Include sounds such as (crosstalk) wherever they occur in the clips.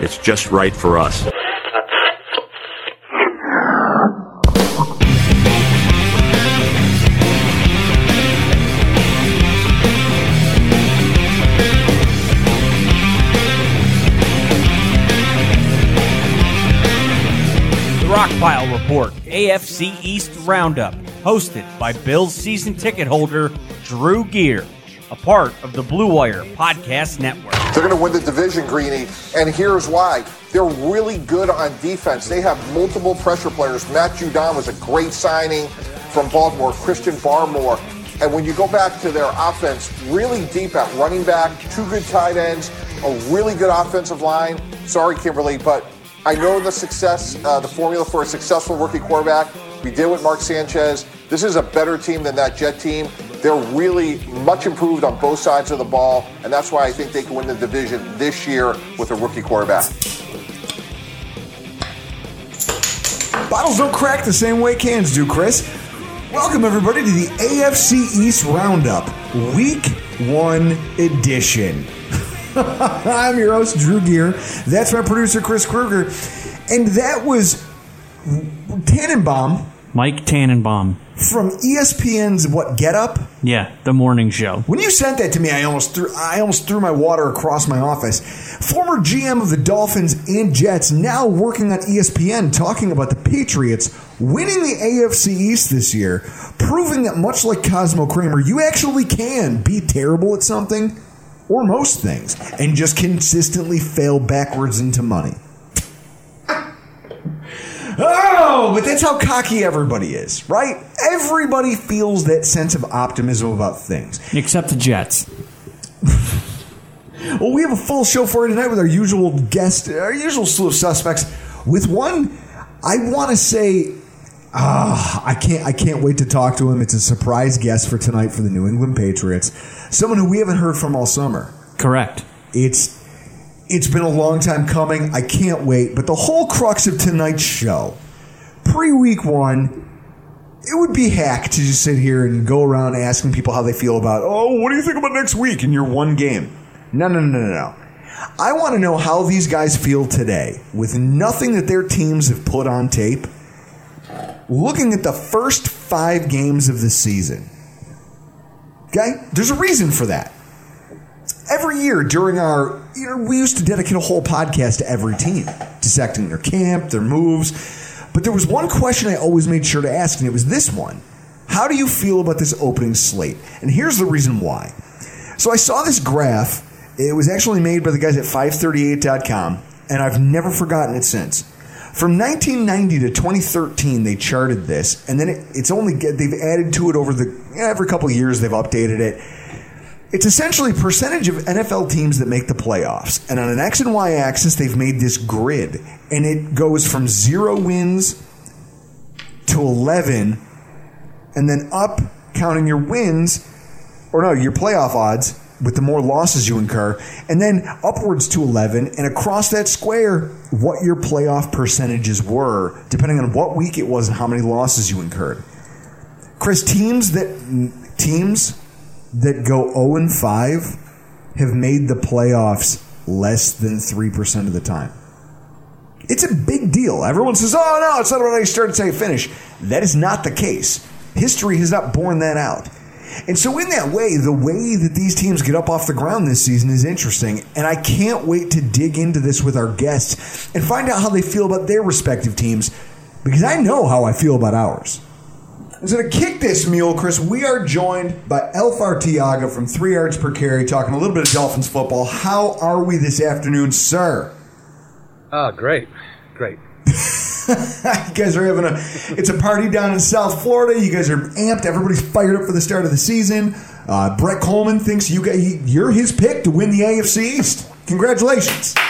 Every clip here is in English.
it's just right for us. The Rockpile Report, AFC East Roundup, hosted by Bills season ticket holder Drew Gear, a part of the Blue Wire Podcast Network. They're going to win the division, Greeny, and here's why. They're really good on defense. They have multiple pressure players. Matt Judon was a great signing from Baltimore, Christian Barmore. And when you go back to their offense, really deep at running back, two good tight ends, a really good offensive line. Sorry, Kimberly, but I know the success, uh, the formula for a successful rookie quarterback. We did with Mark Sanchez. This is a better team than that Jet team. They're really much improved on both sides of the ball, and that's why I think they can win the division this year with a rookie quarterback. Bottles don't crack the same way cans do, Chris. Welcome, everybody, to the AFC East Roundup, Week 1 edition. (laughs) I'm your host, Drew Gear. That's my producer, Chris Kruger. And that was Tannenbaum Mike Tannenbaum. from ESPN's What Get Up. Yeah, the morning show. When you sent that to me, I almost threw I almost threw my water across my office. Former GM of the Dolphins and Jets, now working on ESPN, talking about the Patriots winning the AFC East this year, proving that much like Cosmo Kramer, you actually can be terrible at something or most things and just consistently fail backwards into money. Oh, but that's how cocky everybody is, right? Everybody feels that sense of optimism about things. Except the Jets. (laughs) Well, we have a full show for you tonight with our usual guest, our usual slew of suspects. With one, I want to say, ah, I can't, I can't wait to talk to him. It's a surprise guest for tonight for the New England Patriots. Someone who we haven't heard from all summer. Correct. It's it's been a long time coming. I can't wait. But the whole crux of tonight's show, pre week one, it would be hack to just sit here and go around asking people how they feel about, oh, what do you think about next week in your one game? No, no, no, no, no. I want to know how these guys feel today with nothing that their teams have put on tape. Looking at the first five games of the season. Okay? There's a reason for that every year during our you know we used to dedicate a whole podcast to every team dissecting their camp their moves. But there was one question i always made sure to ask and it was this one. How do you feel about this opening slate? And here's the reason why. So i saw this graph. It was actually made by the guys at 538.com and i've never forgotten it since. From 1990 to 2013 they charted this and then it, it's only they've added to it over the every couple of years they've updated it it's essentially percentage of NFL teams that make the playoffs. And on an X and Y axis, they've made this grid. And it goes from zero wins to 11, and then up, counting your wins, or no, your playoff odds with the more losses you incur, and then upwards to 11, and across that square, what your playoff percentages were, depending on what week it was and how many losses you incurred. Chris, teams that teams that go 0 and 5 have made the playoffs less than 3% of the time. It's a big deal. Everyone says, oh, no, it's not about how start, it's how finish. That is not the case. History has not borne that out. And so, in that way, the way that these teams get up off the ground this season is interesting. And I can't wait to dig into this with our guests and find out how they feel about their respective teams because I know how I feel about ours. And so, to kick this mule, Chris, we are joined by Elf Artiaga from Three Yards Per Carry talking a little bit of Dolphins football. How are we this afternoon, sir? Oh, great. Great. (laughs) you guys are having a it's a party down in South Florida. You guys are amped. Everybody's fired up for the start of the season. Uh, Brett Coleman thinks you got he, you're his pick to win the AFC East. Congratulations! (laughs)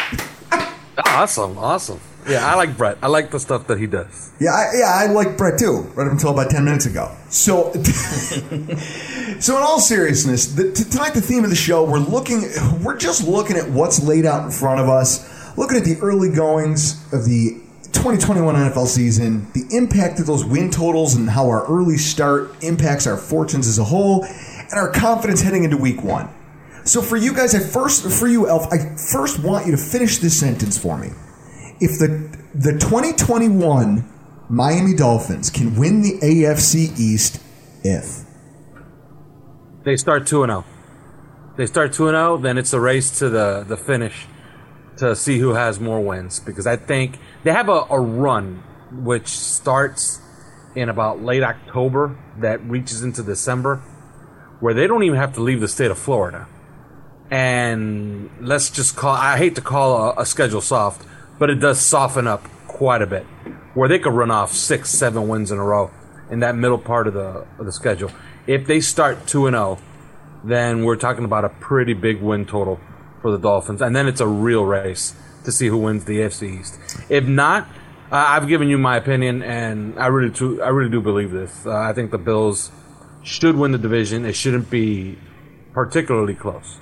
Awesome, awesome. Yeah, I like Brett. I like the stuff that he does. Yeah, I, yeah, I like Brett too. Right up until about ten minutes ago. So, (laughs) so in all seriousness, the, tonight the theme of the show we're looking, we're just looking at what's laid out in front of us, looking at the early goings of the 2021 NFL season, the impact of those win totals and how our early start impacts our fortunes as a whole, and our confidence heading into week one. So for you guys, I first for you, Elf, I first want you to finish this sentence for me. If the the 2021 Miami Dolphins can win the AFC East, if They start 2 and 0. They start 2 and 0, then it's a race to the the finish to see who has more wins because I think they have a, a run which starts in about late October that reaches into December where they don't even have to leave the state of Florida. And let's just call I hate to call a, a schedule soft, but it does soften up quite a bit where they could run off 6 7 wins in a row in that middle part of the of the schedule. If they start 2 and 0, then we're talking about a pretty big win total for the Dolphins, and then it's a real race to see who wins the AFC East. If not, uh, I've given you my opinion, and I really, do, I really do believe this. Uh, I think the Bills should win the division. It shouldn't be particularly close.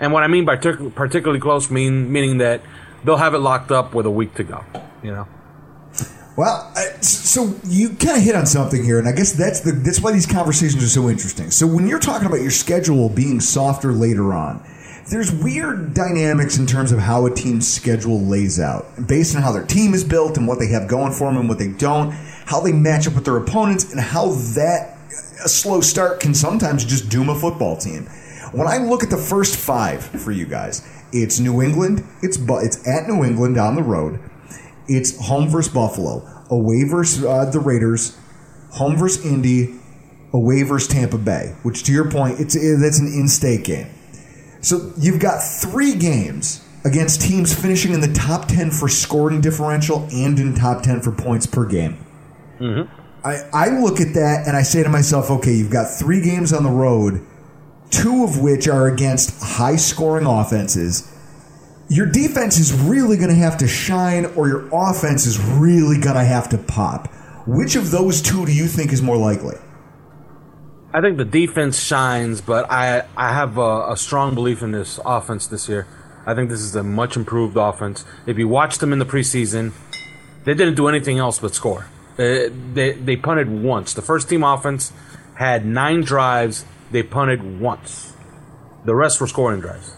And what I mean by tic- particularly close mean meaning that they'll have it locked up with a week to go. You know. Well, so you kind of hit on something here, and I guess that's the that's why these conversations are so interesting. So when you're talking about your schedule being softer later on, there's weird dynamics in terms of how a team's schedule lays out, based on how their team is built and what they have going for them and what they don't, how they match up with their opponents, and how that a slow start can sometimes just doom a football team. When I look at the first five for you guys, it's New England, it's Bu- it's at New England on the road, it's home versus Buffalo, away versus uh, the Raiders, home versus Indy, away versus Tampa Bay. Which, to your point, it's that's an in-state game. So you've got three games against teams finishing in the top 10 for scoring differential and in top 10 for points per game. I, I look at that and I say to myself, okay, you've got three games on the road, two of which are against high scoring offenses. Your defense is really going to have to shine, or your offense is really going to have to pop. Which of those two do you think is more likely? I think the defense shines, but I I have a, a strong belief in this offense this year. I think this is a much improved offense. If you watched them in the preseason, they didn't do anything else but score. They they punted once. The first team offense had nine drives. They punted once. The rest were scoring drives.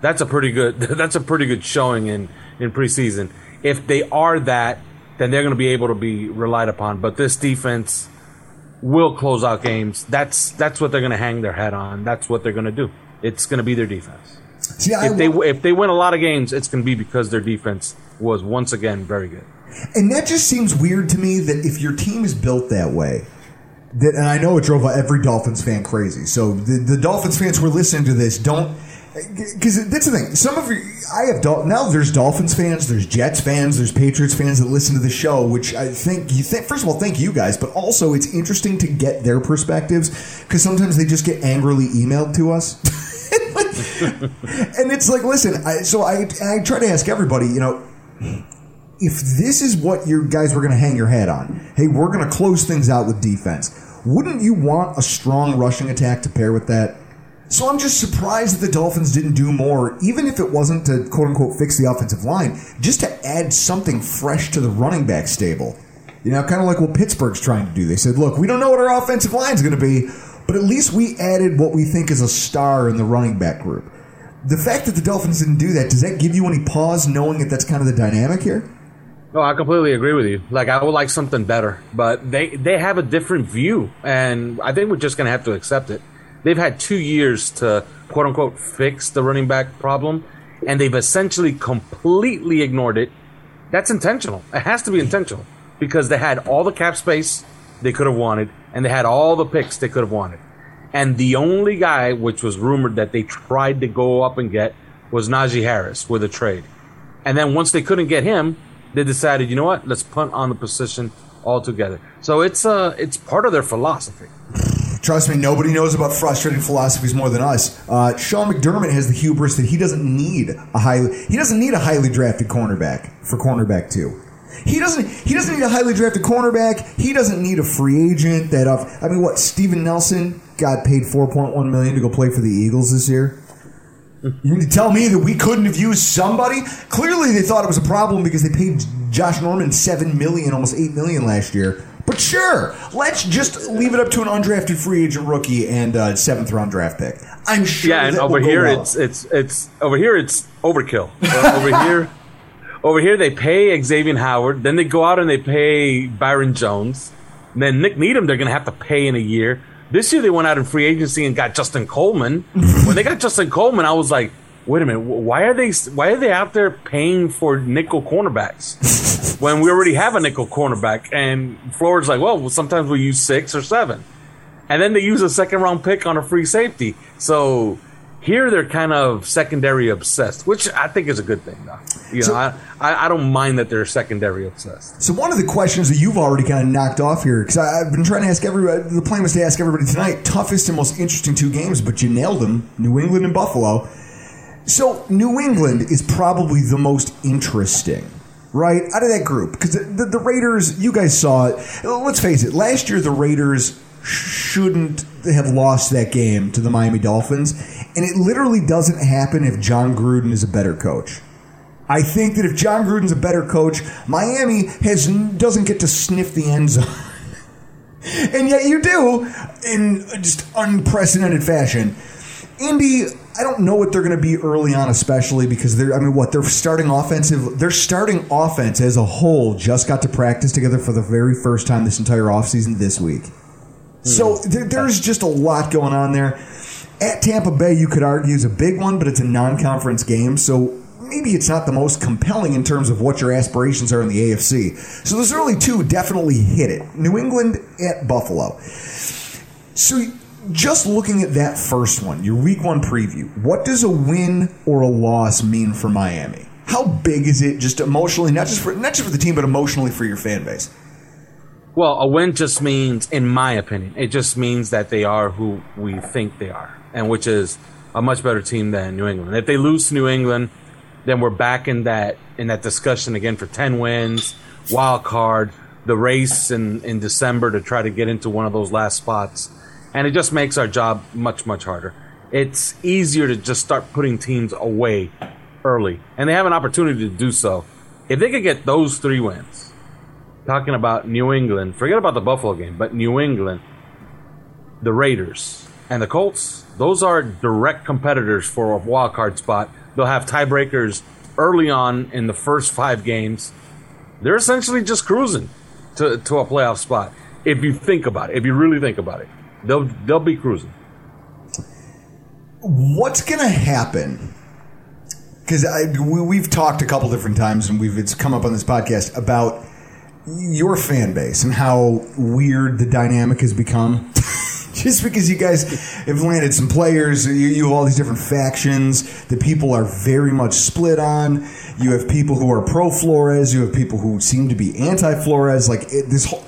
That's a pretty good. (laughs) That's a pretty good showing in in preseason. If they are that, then they're going to be able to be relied upon. But this defense will close out games. That's that's what they're going to hang their head on. That's what they're going to do. It's going to be their defense. See, I if they if they win a lot of games, it's going to be because their defense was once again very good. And that just seems weird to me that if your team is built that way, that and I know it drove every Dolphins fan crazy. So the, the Dolphins fans who are listening to this don't because that's the thing. Some of you, I have Dol- now. There's Dolphins fans, there's Jets fans, there's Patriots fans that listen to the show. Which I think you think. First of all, thank you guys, but also it's interesting to get their perspectives because sometimes they just get angrily emailed to us. (laughs) and it's like, listen. I, so I I try to ask everybody, you know, if this is what you guys were going to hang your head on, hey, we're going to close things out with defense. Wouldn't you want a strong rushing attack to pair with that? So I'm just surprised that the Dolphins didn't do more, even if it wasn't to quote unquote fix the offensive line, just to add something fresh to the running back stable. You know, kind of like what Pittsburgh's trying to do. They said, look, we don't know what our offensive line's going to be, but at least we added what we think is a star in the running back group. The fact that the Dolphins didn't do that, does that give you any pause knowing that that's kind of the dynamic here? No, I completely agree with you. Like I would like something better, but they they have a different view, and I think we're just gonna have to accept it. They've had two years to quote unquote fix the running back problem, and they've essentially completely ignored it. That's intentional. It has to be intentional because they had all the cap space they could have wanted, and they had all the picks they could have wanted. And the only guy, which was rumored that they tried to go up and get, was Najee Harris with a trade. And then once they couldn't get him, they decided, you know what, let's punt on the position altogether. So it's uh, it's part of their philosophy. Trust me, nobody knows about frustrating philosophies more than us. Uh, Sean McDermott has the hubris that he doesn't need a highly he doesn't need a highly drafted cornerback for cornerback two. He doesn't. He doesn't need a highly drafted cornerback. He doesn't need a free agent. That. I mean, what? Steven Nelson got paid four point one million to go play for the Eagles this year. You mean to tell me that we couldn't have used somebody? Clearly, they thought it was a problem because they paid Josh Norman seven million, almost eight million last year. But sure, let's just leave it up to an undrafted free agent rookie and a seventh round draft pick. I'm sure. Yeah, and over here well. it's it's it's over here it's overkill. Uh, over here, (laughs) over here they pay Xavier Howard, then they go out and they pay Byron Jones, and then Nik Needham they're going to have to pay in a year. This year they went out in free agency and got Justin Coleman. (laughs) when they got Justin Coleman, I was like, wait a minute, why are they why are they out there paying for nickel cornerbacks (laughs) when we already have a nickel cornerback? And Florida's like, well, sometimes we use six or seven and then they use a second round pick on a free safety. So here they're kind of secondary obsessed, which I think is a good thing. Though. You So- know, I, I I don't mind that they're secondary obsessed. So one of the questions that you've already kind of knocked off here, because I've been trying to ask everybody, the plan was to ask everybody tonight, toughest and most interesting two games, but you nailed them, New England and Buffalo. So New England is probably the most interesting, right, out of that group, because the, the, the Raiders, you guys saw it. Let's face it, last year the Raiders shouldn't have lost that game to the Miami Dolphins, and it literally doesn't happen if Jon Gruden is a better coach. I think that if Jon Gruden's a better coach, Miami has doesn't get to sniff the end zone. (laughs) and yet you do in just unprecedented fashion. Indy, I don't know what they're going to be early on, especially because they're. I mean, what they're starting offensive. Their starting offense as a whole just got to practice together for the very first time this entire offseason this week. So hmm. there, there's just a lot going on there. At Tampa Bay, you could argue is a big one, but it's a non-conference game, so maybe it's not the most compelling in terms of what your aspirations are in the AFC. So those early two definitely hit it. New England at Buffalo. So just looking at that first one, your week one preview, what does a win or a loss mean for Miami? How big is it just emotionally, not just for not just for the team, but emotionally for your fan base? Well, a win just means, in my opinion, it just means that they are who we think they are, and which is a much better team than New England. If they lose to New England, then we're back in that in that discussion again for ten wins, wild card, the race in in December to try to get into one of those last spots, and it just makes our job much much harder. It's easier to just start putting teams away early, and they have an opportunity to do so. If they could get those three wins, talking about New England, forget about the Buffalo game, but New England, the Raiders, and the Colts, those are direct competitors for a wild card spot. They'll have tiebreakers early on in the first five games. They're essentially just cruising to, to a playoff spot. If you think about it, if you really think about it, they'll they'll be cruising. What's going to happen? Because we, we've talked a couple different times, and we've it's come up on this podcast about your fan base and how weird the dynamic has become. (laughs) Just because you guys have landed some players, you, you have all these different factions that people are very much split on. You have people who are pro Flores. You have people who seem to be anti Flores. Like it, this whole,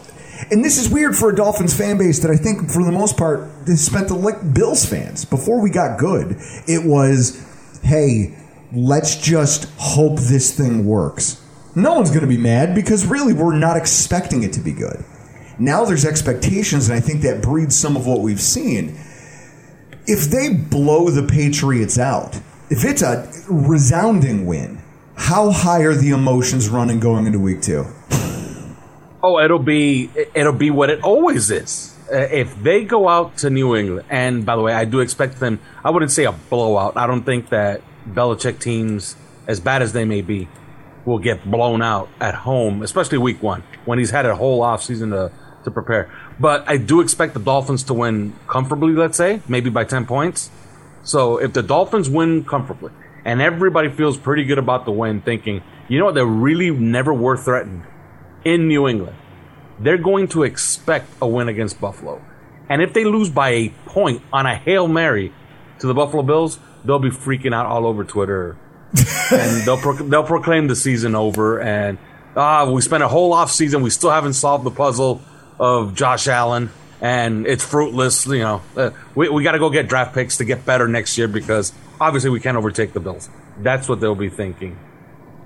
and this is weird for a Dolphins fan base that I think, for the most part, spent the like Bills fans. Before we got good, it was, hey, let's just hope this thing works. No one's going to be mad because really we're not expecting it to be good. Now there's expectations, and I think that breeds some of what we've seen. If they blow the Patriots out, if it's a resounding win, how high are the emotions running going into week two? Oh, it'll be it'll be what it always is. Uh, if they go out to New England, and by the way, I do expect them. I wouldn't say a blowout. I don't think that Belichick teams, as bad as they may be, will get blown out at home, especially Week One when he's had a whole off season to to prepare. But I do expect the Dolphins to win comfortably. Let's say maybe by ten points. So if the Dolphins win comfortably, and everybody feels pretty good about the win, thinking, you know what, they're really never were threatened in New England. They're going to expect a win against Buffalo. And if they lose by a point on a Hail Mary to the Buffalo Bills, they'll be freaking out all over Twitter. And they'll, pro- they'll proclaim the season over. And ah, we spent a whole off season. We still haven't solved the puzzle of Josh Allen. And it's fruitless. You know, uh, we, we got to go get draft picks to get better next year because obviously we can't overtake the Bills. That's what they'll be thinking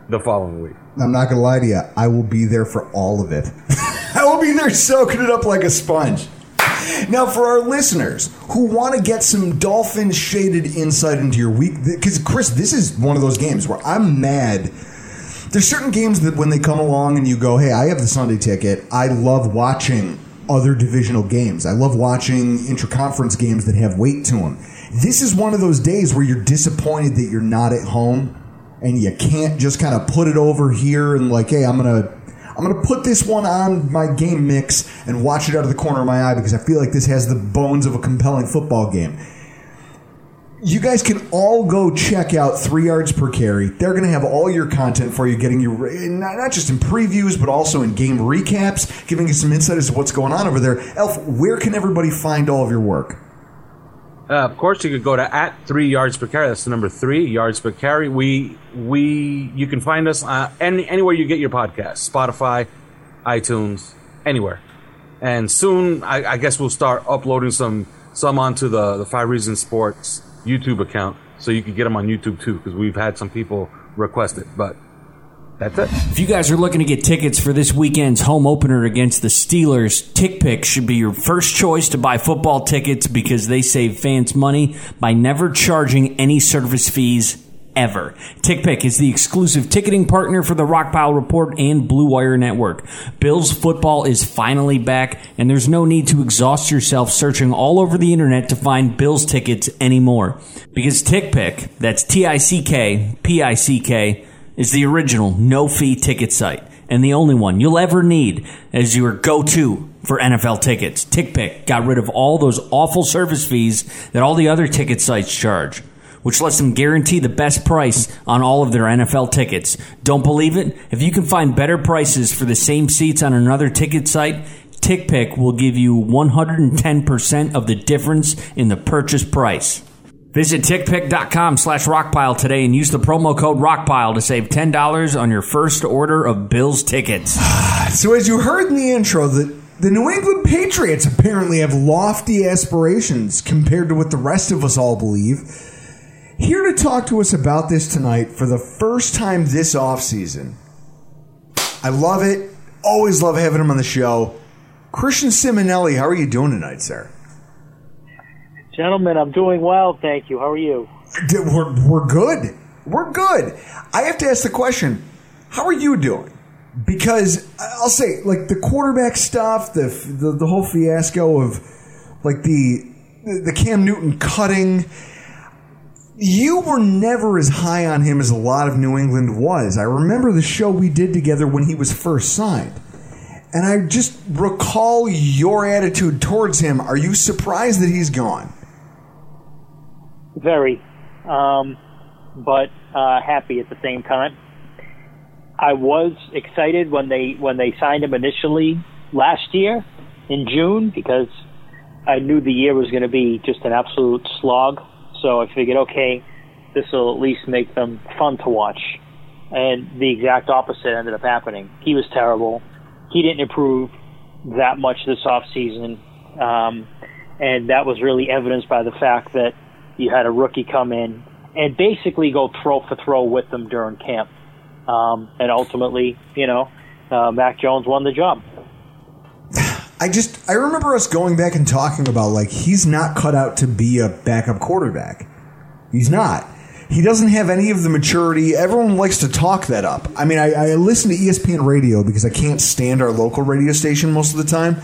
the following week. I'm not gonna lie to you. I will be there for all of it. (laughs) I will be there soaking it up like a sponge. Now, for our listeners who want to get some dolphin shaded insight into your week, because Chris, this is one of those games where I'm mad. There's certain games that when they come along and you go, "Hey, I have the Sunday ticket," I love watching other divisional games. I love watching interconference games that have weight to them. This is one of those days where you're disappointed that you're not at home and you can't just kind of put it over here and like, hey, I'm gonna I'm gonna put this one on my game mix and watch it out of the corner of my eye because I feel like this has the bones of a compelling football game. You guys can all go check out Three Yards Per Carry. They're going to have all your content for you, getting you not just in previews, but also in game recaps, giving you some insight as to what's going on over there. Elf, where can everybody find all of your work? Uh, of course, you could go to at three yards per carry. That's the number three yards per carry. We we you can find us uh, any, anywhere you get your podcast, Spotify, iTunes, anywhere. And soon, I, I guess we'll start uploading some some onto the the Five Reasons Sports YouTube account, so you can get them on YouTube too, because we've had some people request it. But that's it. If you guys are looking to get tickets for this weekend's home opener against the Steelers, TickPick should be your first choice to buy football tickets because they save fans money by never charging any service fees ever. TickPick is the exclusive ticketing partner for the Rockpile Report and Blue Wire Network. Bills football is finally back, and there's no need to exhaust yourself searching all over the internet to find Bills tickets anymore. Because TickPick, that's T-I-C-K, P-I-C-K, is the original no fee ticket site and the only one you'll ever need as your go to for NFL tickets. TickPick got rid of all those awful service fees that all the other ticket sites charge, which lets them guarantee the best price on all of their NFL tickets. Don't believe it? If you can find better prices for the same seats on another ticket site, TickPick will give you 110% of the difference in the purchase price. Visit tickpick.com slash rockpile today and use the promo code rockpile to save $10 on your first order of Bills tickets. (sighs) So, as you heard in the intro, the, the New England Patriots apparently have lofty aspirations compared to what the rest of us all believe. Here to talk to us about this tonight for the first time this offseason. I love it. Always love having him on the show. Christian Simonelli, how are you doing tonight, sir? Gentlemen, I'm doing well, thank you. How are you? We're, we're good. We're good. I have to ask the question how are you doing? Because I'll say, like, the quarterback stuff, the, the, the whole fiasco of, like, the, the Cam Newton cutting, you were never as high on him as a lot of New England was. I remember the show we did together when he was first signed. And I just recall your attitude towards him. Are you surprised that he's gone? Very, um, but uh, happy at the same time. I was excited when they when they signed him initially last year in June because I knew the year was going to be just an absolute slog. So I figured, okay, this will at least make them fun to watch. And the exact opposite ended up happening. He was terrible. He didn't improve that much this off season, um, and that was really evidenced by the fact that you had a rookie come in and basically go throw for throw with them during camp. Um, and ultimately, you know, uh, Mac Jones won the job. I just I remember us going back and talking about like he's not cut out to be a backup quarterback. He's not. He doesn't have any of the maturity. Everyone likes to talk that up. I mean, I, I listen to ESPN radio because I can't stand our local radio station most of the time.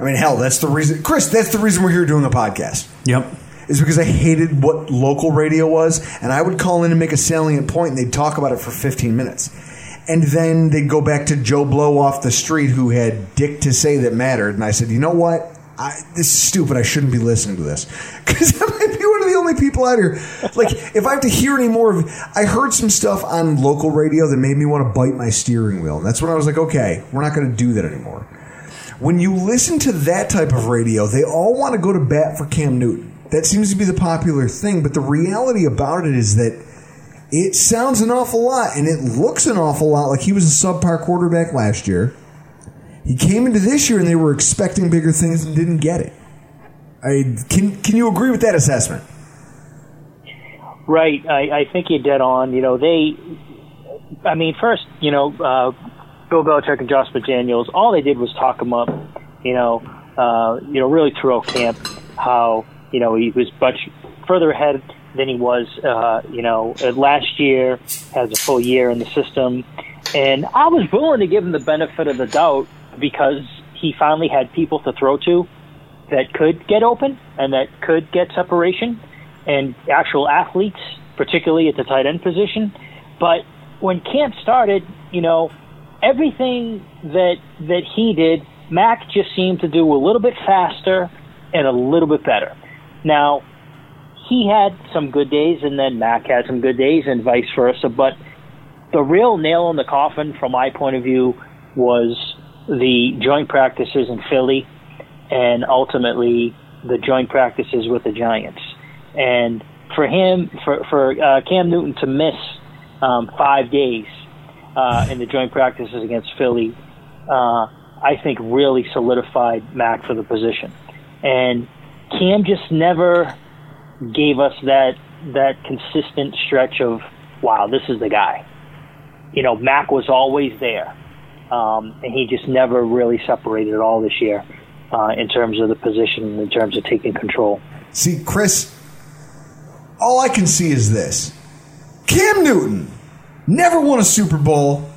I mean, hell, that's the reason, Chris. That's the reason we're here doing a podcast. Yep. Is because I hated what local radio was, and I would call in and make a salient point, and they'd talk about it for 15 minutes, and then they'd go back to Joe Blow off the street who had dick to say that mattered, and I said, you know what? I, this is stupid. I shouldn't be listening to this (laughs) because I might be one of the only people out here. Like, if I have to hear any more of, I heard some stuff on local radio that made me want to bite my steering wheel, and that's when I was like, okay, we're not going to do that anymore. When you listen to that type of radio, they all want to go to bat for Cam Newton. That seems to be the popular thing, but the reality about it is that it sounds an awful lot and it looks an awful lot like he was a subpar quarterback last year. He came into this year and they were expecting bigger things and didn't get it. I can can you agree with that assessment? Right. I, I think you're dead on. You know, they, I mean, first, you know, uh, Bill Belichick and Josh McDaniels, all they did was talk him up, you know, uh, you know, really throughout camp, how, you know, he was much further ahead than he was, uh, you know, uh, last year, has a full year in the system. And I was willing to give him the benefit of the doubt because he finally had people to throw to that could get open and that could get separation and actual athletes, particularly at the tight end position. But when camp started, you know, everything that that he did, Mac just seemed to do a little bit faster and a little bit better. Now, he had some good days and then Mac had some good days and vice versa, but the real nail in the coffin from my point of view was the joint practices in Philly and ultimately the joint practices with the Giants. And for him, for for uh, Cam Newton to miss um, five days uh, in the joint practices against Philly, uh, I think really solidified Mac for the position. And Cam just never gave us that that consistent stretch of wow, this is the guy. You know, Mac was always there, um, and he just never really separated at all this year uh, in terms of the position, in terms of taking control. See, Chris, all I can see is this Cam Newton never won a Super Bowl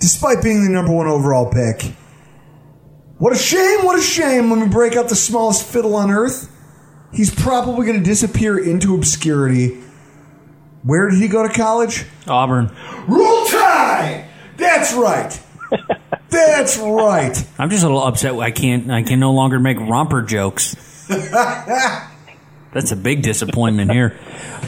despite being the number one overall pick. What a shame, what a shame. Let me break out the smallest fiddle on earth. He's probably going to disappear into obscurity. Where did he go to college? Auburn. Roll Tide! That's right. (laughs) That's right. I'm just a little upset. I can't. I can no longer make romper jokes. (laughs) That's a big disappointment here.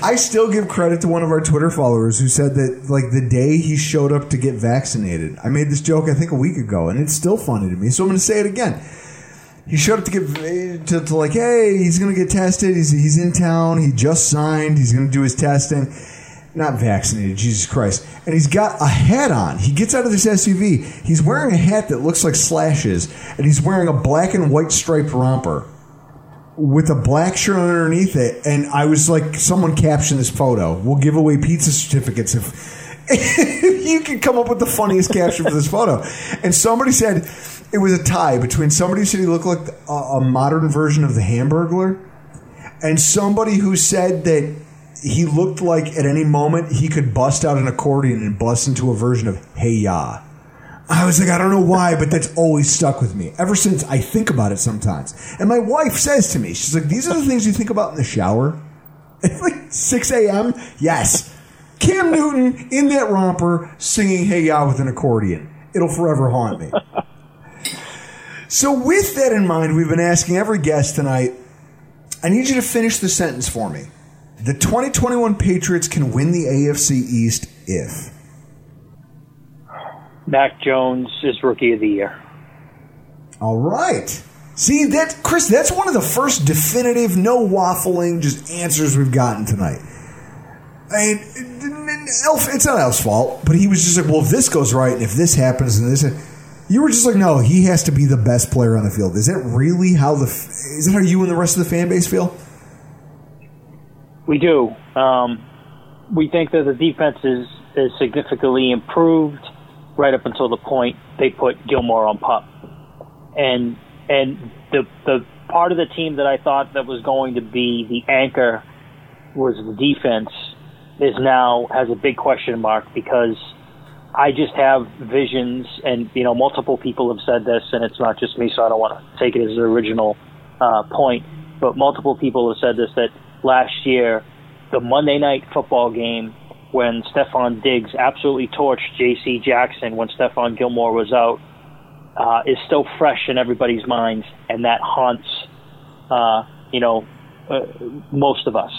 I still give credit to one of our Twitter followers who said that, like, the day he showed up to get vaccinated, I made this joke, I think, a week ago, and it's still funny to me, so I'm going to say it again. He showed up to get, to, to like, hey, he's going to get tested. He's, he's in town. He just signed. He's going to do his testing. Not vaccinated, Jesus Christ. And he's got a hat on. He gets out of this SUV. He's wearing a hat that looks like slashes, and he's wearing a black and white striped romper with a black shirt underneath it. And I was like, someone caption this photo. We'll give away pizza certificates (laughs) if, you can come up with the funniest caption for this photo. And somebody said it was a tie between somebody who said he looked like a, a modern version of the Hamburglar and somebody who said that he looked like at any moment he could bust out an accordion and bust into a version of Hey Ya. I was like, I don't know why, but that's always stuck with me. Ever since I think about it sometimes. And my wife says to me, she's like, these are the things you think about in the shower? (laughs) At like 6 a.m.? Yes. Cam Newton in that romper singing Hey Ya with an accordion. It'll forever haunt me. so, with that in mind, we've been asking every guest tonight I need you to finish the sentence for me. The 2021 Patriots can win the AFC East if. Mac Jones is rookie of the year. All right. See that, Chris? That's one of the first definitive, no waffling, just answers we've gotten tonight. I mean, Elf. It's not Elf's fault, but he was just like, "Well, if this goes right, and if this happens, and this," you were just like, "No, he has to be the best player on the field." Is that really how the? Is that how you and the rest of the fan base feel? We do. Um, we think that the defense is, is significantly improved right up until the point they put Gilmore on pup. And and the the part of the team that I thought that was going to be the anchor was the defense. is now has a big question mark because I just have visions, and you know, multiple people have said this, and it's not just me, so I don't want to take it as an original uh, point. But multiple people have said this that last year, the Monday night football game when Stefon Diggs absolutely torched J.C. Jackson when Stephon Gilmore was out uh, is still fresh in everybody's minds, and that haunts, uh, you know, uh, most of us.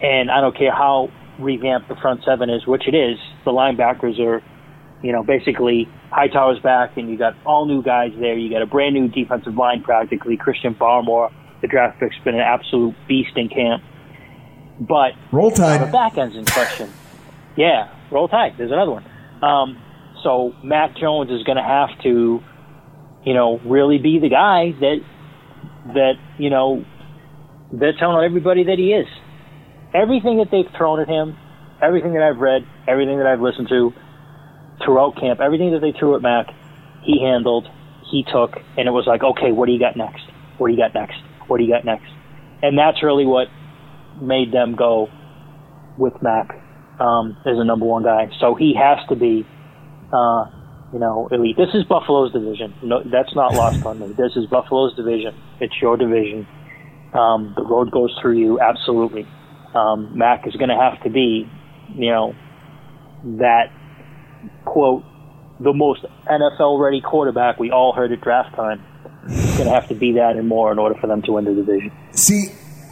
And I don't care how revamped the front seven is, which it is. The linebackers are, you know, basically Hightower's back, and you got all new guys there. You got a brand new defensive line practically. Christian Barmore, the draft pick's been an absolute beast in camp. But roll tide. The back end's in question. Yeah, roll tide. There's another one. Um, so Mac Jones is going to have to, you know, really be the guy that that you know they're telling everybody that he is. Everything that they've thrown at him, everything that I've read, everything that I've listened to throughout camp, everything that they threw at Mac, he handled, he took, and it was like, okay, what do you got next? What do you got next? What do you got next? And that's really what made them go with Mac um, as a number one guy. So he has to be, uh, you know, elite. This is Buffalo's division. No, that's not lost on me. This is Buffalo's division. It's your division. Um, the road goes through you, absolutely. Um, Mac is going to have to be, you know, that quote, the most NFL ready quarterback we all heard at draft time. It's going to have to be that and more in order for them to win the division. See,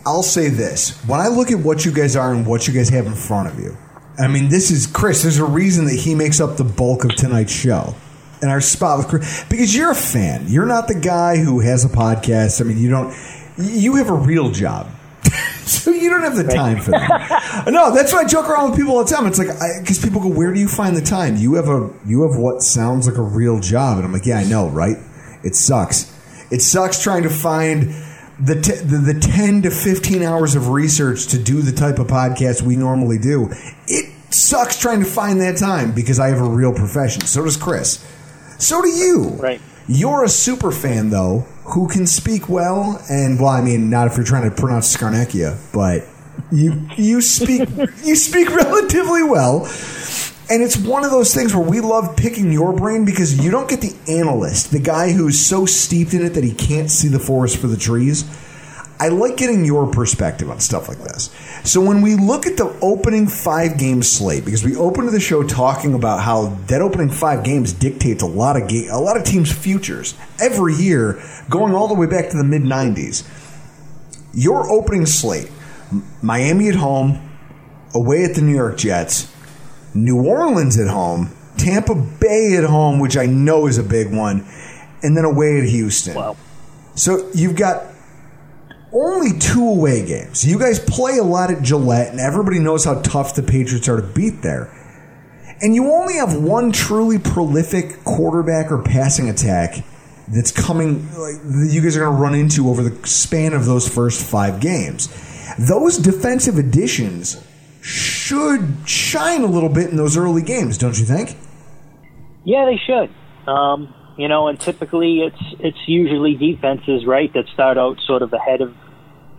I'll say this. When I look at what you guys are and what you guys have in front of you, I mean, this is Chris. There's a reason that he makes up the bulk of tonight's show and our spot with Chris because you're a fan. You're not the guy who has a podcast. I mean, you don't. You have a real job. (laughs) so you don't have the time for that. no, that's why I joke around with people all the time. It's like because people go, "Where do you find the time?" You have a you have what sounds like a real job, and I'm like, "Yeah, I know, right? It sucks. It sucks trying to find." The, t- the the ten to fifteen hours of research to do the type of podcast we normally do, it sucks trying to find that time because I have a real profession. So does Chris. So do you. Right. You're a super fan though, who can speak well, and well, I mean, not if you're trying to pronounce Scarnecchia, but you you speak (laughs) you speak relatively well. And it's one of those things where we love picking your brain because you don't get the analyst, the guy who's so steeped in it that he can't see the forest for the trees. I like getting your perspective on stuff like this. So when we look at the opening five game slate, because we opened the show talking about how that opening five games dictates a lot of ga- a lot of teams' futures every year, going all the way back to the mid '90s. Your opening slate: Miami at home, away at the New York Jets, New Orleans at home, Tampa Bay at home, which I know is a big one, and then away at Houston. Wow. So you've got only two away games. You guys play a lot at Gillette, and everybody knows how tough the Patriots are to beat there. And you only have one truly prolific quarterback or passing attack that's coming, like, that you guys are going to run into over the span of those first five games. Those defensive additions should shine a little bit in those early games, don't you think? Yeah, they should. Um, you know, and typically it's it's usually defenses, right, that start out sort of ahead of,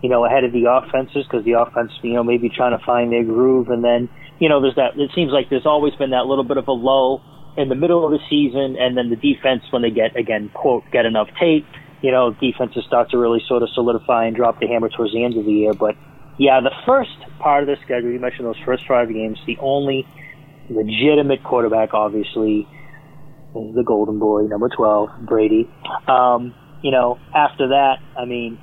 you know, ahead of the offenses because the offense, you know, maybe trying to find their groove, and then you know, there's that. It seems like there's always been that little bit of a lull in the middle of the season, and then the defense when they get again quote get enough tape, you know, defenses start to really sort of solidify and drop the hammer towards the end of the year. But yeah, the first part of the schedule, you mentioned those first five games, the only legitimate quarterback, obviously, is the Golden Boy, number 12, Brady. Um, you know, after that, I mean,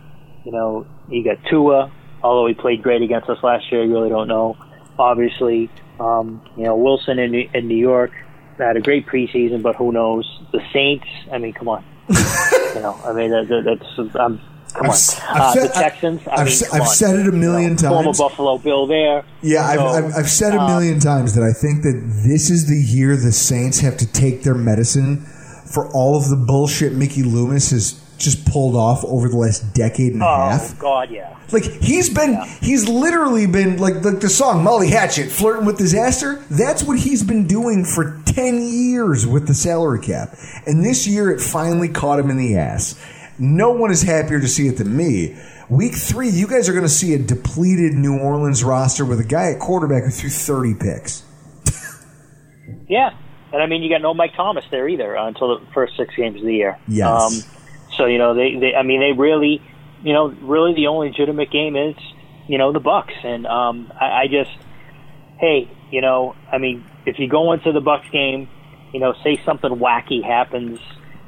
you know, you got Tua, although he played great against us last year, you really don't know. Obviously, um, you know, Wilson in, in New York had a great preseason, but who knows? The Saints, I mean, come on. (laughs) you know, I mean, that, that, that's, um, come on. I've uh, said- the Texans, I, I've mean, se- come I've said it a million You know, Former times. Buffalo Bill there. Yeah, I've, So, I've, I've said a uh, million times that I think that this is the year the Saints have to take their medicine for all of the bullshit Mickey Loomis has just pulled off over the last decade and a Oh, half. God, yeah. Like he's been, he's literally been like the, the song Molly Hatchet, flirting with disaster. That's what he's been doing for ten years with the salary cap, and this year it finally caught him in the ass. No one is happier to see it than me Week three, you guys are going to see a depleted New Orleans roster with a guy at quarterback who threw 30 picks. (laughs) Yeah, and I mean you got no Mike Thomas there either uh, until the first six games of the year. Yes. Um, so you know they, they, I mean they really, you know, really the only legitimate game is, you know, the Bucs, and um, I, I just, hey, you know, I mean if you go into the Bucs game, you know, say something wacky happens.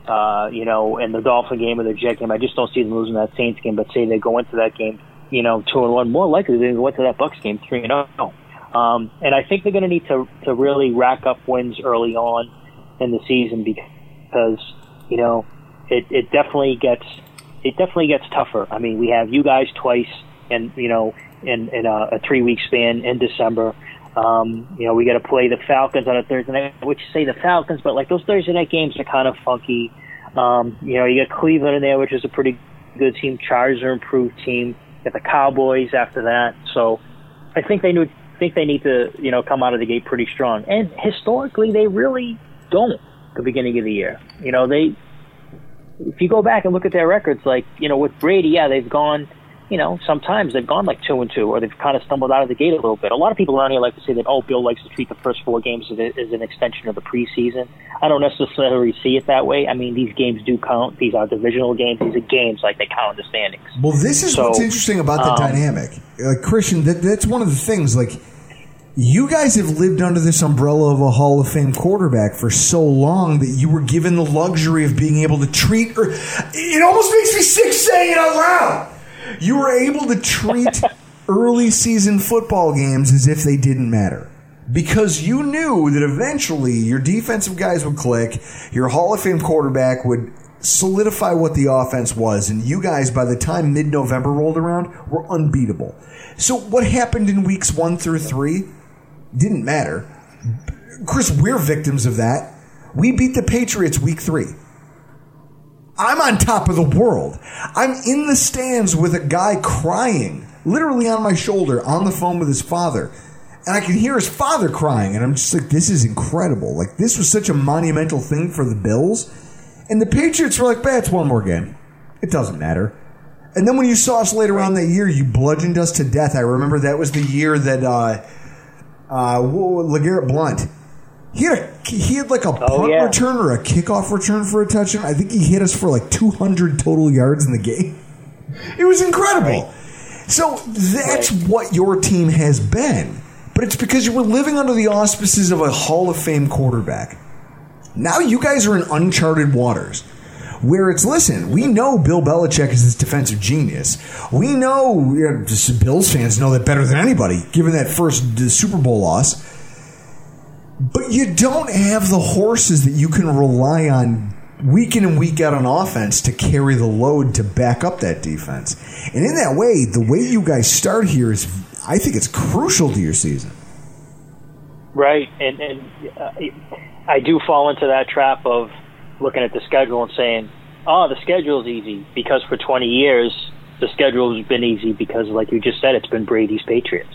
Uh, you know, in the Dolphin game or the Jet game, I just don't see them losing that Saints game. But say they go into that game, you know, two and one, more likely they go into that Bucs game three and zero. Um, and I think they're going to need to to really rack up wins early on in the season because you know it it definitely gets it definitely gets tougher. I mean, we have you guys twice, and you know, in in a, a three week span in December. Um, you know, we got to play the Falcons on a Thursday night, which say the Falcons, but like those Thursday night games are kind of funky. Um, you know, you got Cleveland in there, which is a pretty good team. Chargers are improved team. You got the Cowboys after that. So I think they need think they need to, you know, come out of the gate pretty strong. And historically, they really don't. The beginning of the year, you know, they. If you go back and look at their records, like you know, with Brady, yeah, they've gone you know, sometimes they've gone like two and two, or they've kind of stumbled out of the gate a little bit. A lot of people around here like to say that, oh, Bill likes to treat the first four games as, as an extension of the preseason. I don't necessarily see it that way. I mean, these games do count. These are divisional games. These are games like they count in the standings. Well, this is So, what's interesting about the um, dynamic. Like Christian, that, that's one of the things. Like you guys have lived under this umbrella of a Hall of Fame quarterback for so long that you were given the luxury of being able to treat. Or it almost makes me sick saying it out loud. You were able to treat early season football games as if they didn't matter. Because you knew that eventually your defensive guys would click, your Hall of Fame quarterback would solidify what the offense was, and you guys, by the time mid November rolled around, were unbeatable. So, what happened in weeks one through three didn't matter. Chris, we're victims of that. We beat the Patriots week three. I'm on top of the world. I'm in the stands with a guy crying, literally on my shoulder, on the phone with his father. And I can hear his father crying, and I'm just like, this is incredible. Like, this was such a monumental thing for the Bills. And the Patriots were like, bah, it's one more game. It doesn't matter. And then when you saw us later on that year, you bludgeoned us to death. I remember that was the year that uh, uh, LeGarrette Blunt. He had, a, he had like a oh, punt yeah. return or a kickoff return for a touchdown. I think he hit us for like 200 total yards in the game. (laughs) It was incredible. So that's what your team has been. But it's because you were living under the auspices of a Hall of Fame quarterback. Now you guys are in uncharted waters. Where it's, listen, we know Bill Belichick is this defensive genius. We know, you know, just Bills fans know that better than anybody, given that first Super Bowl loss. But you don't have the horses that you can rely on week in and week out on offense to carry the load to back up that defense. And in that way, the way you guys start here is, I think it's crucial to your season. Right, and and uh, I do fall into that trap of looking at the schedule and saying, "Oh, the schedule is easy," because for 20 years the schedule has been easy because, like you just said, it's been Brady's Patriots,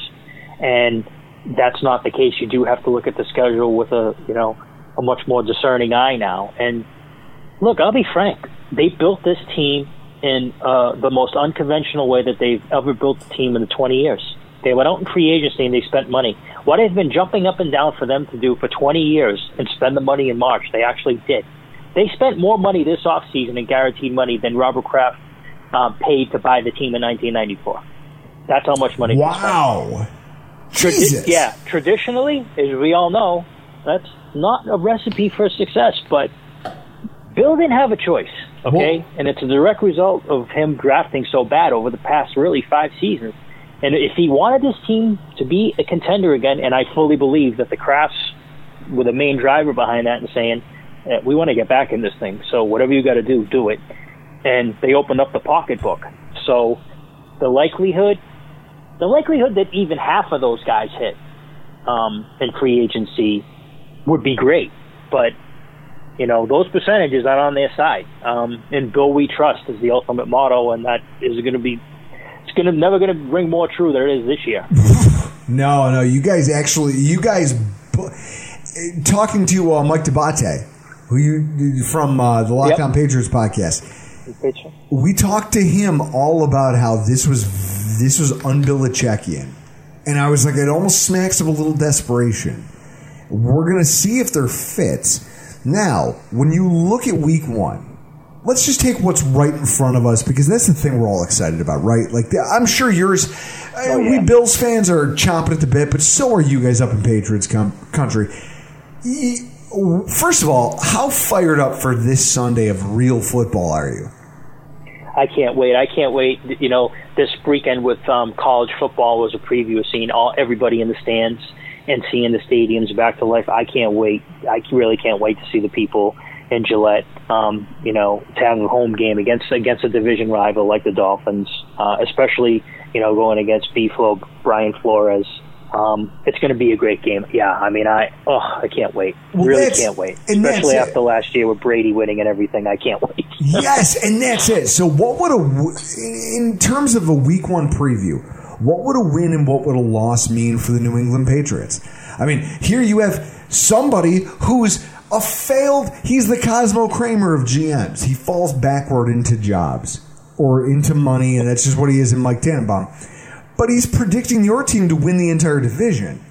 and that's not the case. You do have to look at the schedule with a you know a much more discerning eye now. And look, I'll be frank, they built this team in uh, the most unconventional way that they've ever built a team in the 20 years. They went out in free agency and they spent money. What has been jumping up and down for them to do for 20 years and spend the money in March, they actually did. They spent more money this offseason in guaranteed money than Robert Kraft uh, paid to buy the team in 1994. That's how much money. Wow. Tradi- yeah, traditionally, as we all know, that's not a recipe for success. But Bill didn't have a choice, okay? and it's a direct result of him drafting so bad over the past really five seasons. And if he wanted this team to be a contender again, and I fully believe that the Krafts were the main driver behind that and saying, eh, we want to get back in this thing, so whatever you got to do, do it. And they opened up the pocketbook. So the likelihood the likelihood that even half of those guys hit um, in free agency would be great. But you know those percentages are on their side. Um, and Bill we trust is the ultimate motto, and that is going to be it's going to never going to ring more true than it is this year. (laughs) No, no, you guys actually, you guys, talking to uh, Mike D'Abate, who you from uh, the Lockdown Patriots podcast, we talked to him all about how this was this was unbilichekian, and I was like, it almost smacks of a little desperation. We're gonna see if they're fits. Now, when you look at week one, let's just take what's right in front of us because that's the thing we're all excited about, right? Like, I'm sure yours, uh, we Bills fans are chomping at the bit, but so are you guys up in Patriots com- country. First of all, how fired up for this Sunday of real football are you? I can't wait. I can't wait. You know, this weekend with um, college football was a preview of seeing all everybody in the stands and seeing the stadiums back to life. I can't wait. I really can't wait to see the people in Gillette. Um, you know, to have a home game against against a division rival like the Dolphins, uh, especially you know going against B Flo Brian Flores. Um, it's going to be a great game. Yeah, I mean, I oh, I can't wait. Well, really can't wait. Especially it. after last year with Brady winning and everything. I can't wait. (laughs) yes, and that's it. So, what would a in terms of a week one preview? What would a win and what would a loss mean for the New England Patriots? I mean, here you have somebody who's a failed. He's the Cosmo Kramer of GMs. He falls backward into jobs or into money, and that's just what he is in Mike Tannenbaum. But he's predicting your team to win the entire division.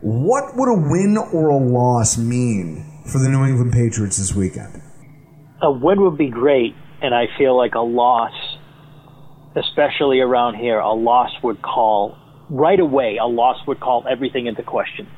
What would a win or a loss mean for the New England Patriots this weekend? a win would be great, and I feel like a loss, especially around here, a loss would call right away. A loss would call everything into question.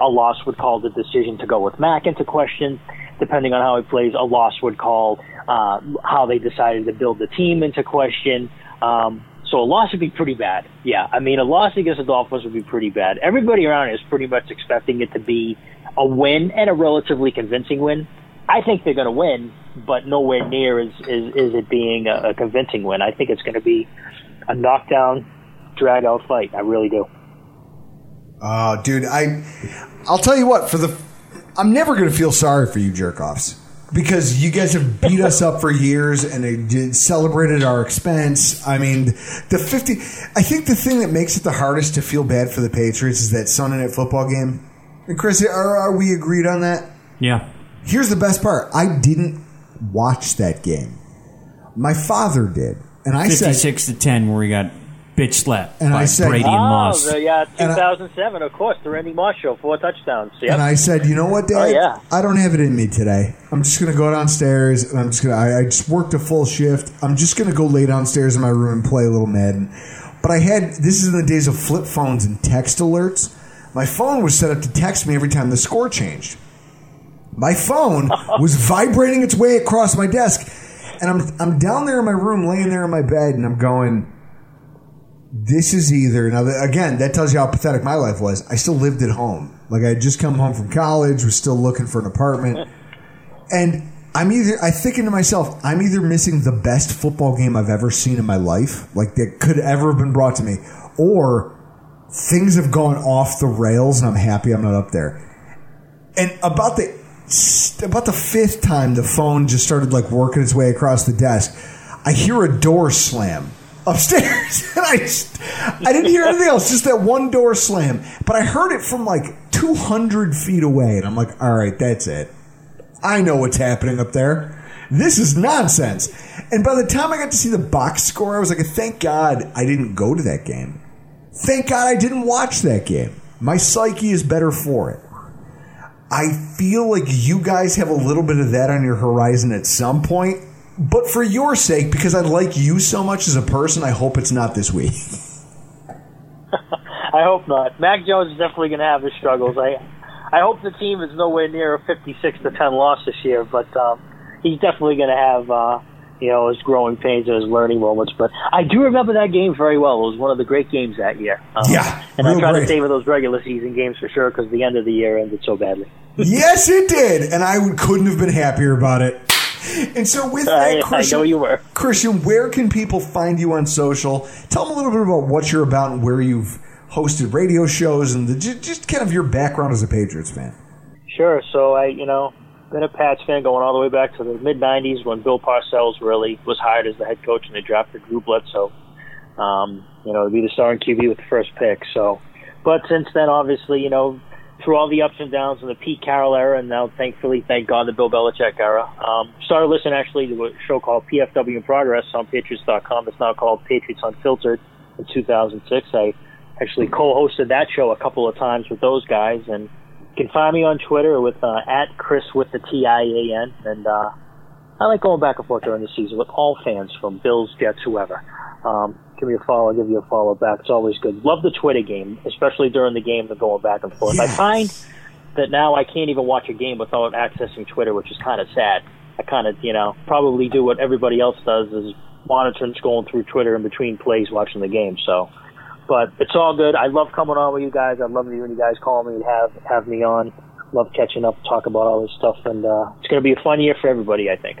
A loss would call the decision to go with Mac into question. Depending on how he plays, a loss would call uh, how they decided to build the team into question. Um, so a loss would be pretty bad. Yeah, I mean, a loss against the Dolphins would be pretty bad. Everybody around is pretty much expecting it to be a win and a relatively convincing win. I think they're going to win, but nowhere near is is, is it being a, a convincing win. I think it's going to be a knockdown, drag out fight. I really do. Oh, dude, I I'll tell you what, for the I'm never going to feel sorry for you jerk offs because you guys have beat us up for years and they did, celebrated our expense. I mean, the 50 I think the thing that makes it the hardest to feel bad for the Patriots is that Sunday night football game. And Chris, are, are we agreed on that? Yeah. Here's the best part. I didn't watch that game. My father did. And I said 56 to 10, where we got bitch slapped And by I said- Brady and oh, Moss. the, yeah, And I- 2007, of course, the Randy Moss show, four touchdowns. Yep. And I said, you know what, Dad? Oh, yeah. I don't have it in me today. I'm just gonna go downstairs and I'm just gonna. I, I just worked a full shift. I'm just gonna go lay downstairs in my room and play a little Madden. But I had this is in the days of flip phones and text alerts. My phone was set up to text me every time the score changed. My phone (laughs) was vibrating its way across my desk, and I'm I'm down there in my room, laying there in my bed, and I'm going. This is either now. Again, that tells you how pathetic my life was. I still lived at home. Like I had just come home from college, was still looking for an apartment, and I'm either. I thinking to myself, I'm either missing the best football game I've ever seen in my life, like that could ever have been brought to me, or things have gone off the rails, and I'm happy I'm not up there. And about the about the fifth time the phone just started like working its way across the desk, I hear a door slam upstairs, (laughs) and I I didn't hear anything else, just that one door slam. But I heard it from like 200 feet away, and I'm like, all right, that's it. I know what's happening up there. This is nonsense. And by the time I got to see the box score, I was like, thank God I didn't go to that game. Thank God I didn't watch that game. My psyche is better for it. I feel like you guys have a little bit of that on your horizon at some point. But for your sake, because I like you so much as a person, I hope it's not this week. (laughs) I hope not. Mac Jones is definitely going to have his struggles. I I hope the team is nowhere near a 56 to 10 loss this year, but um, he's definitely going to have uh, you know his growing pains and his learning moments. But I do remember that game very well. It was one of the great games that year. Um, Yeah, and I try to savor those regular season games for sure because the end of the year ended so badly. yes, it did, and I couldn't have been happier about it. And so, with that, I Christian, know you were. Christian, where can people find you on social? Tell them a little bit about what you're about and where you've hosted radio shows and the, just kind of your background as a Patriots fan. Sure. So I, you know, been a Pats fan going all the way back to the mid '90s when Bill Parcells really was hired as the head coach and they drafted Drew Bledsoe. Um, you know, to be the starting QB with the first pick. So, but since then, obviously, you know, through all the ups and downs of the Pete Carroll era, and now thankfully, thank God, the Bill Belichick era. Um, started listening actually to a show called PFW in Progress on Patriots.com. It's now called Patriots Unfiltered. In 2006, I actually co-hosted that show a couple of times with those guys, and you can find me on Twitter with uh, at Chris with the T I A N, and uh, I like going back and forth during the season with all fans from Bills, Jets, whoever. Um, give me a follow, I'll give you a follow back. It's always good. Love the Twitter game, especially during the game, the going back and forth. Yes. I find that now I can't even watch a game without accessing Twitter, which is kind of sad. I kind of, you know, probably do what everybody else does is monitoring, scrolling through Twitter in between plays, watching the game. So, but it's all good. I love coming on with you guys. I love when you guys call me and have have me on. Love catching up, talk about all this stuff, and uh, it's going to be a fun year for everybody. I think.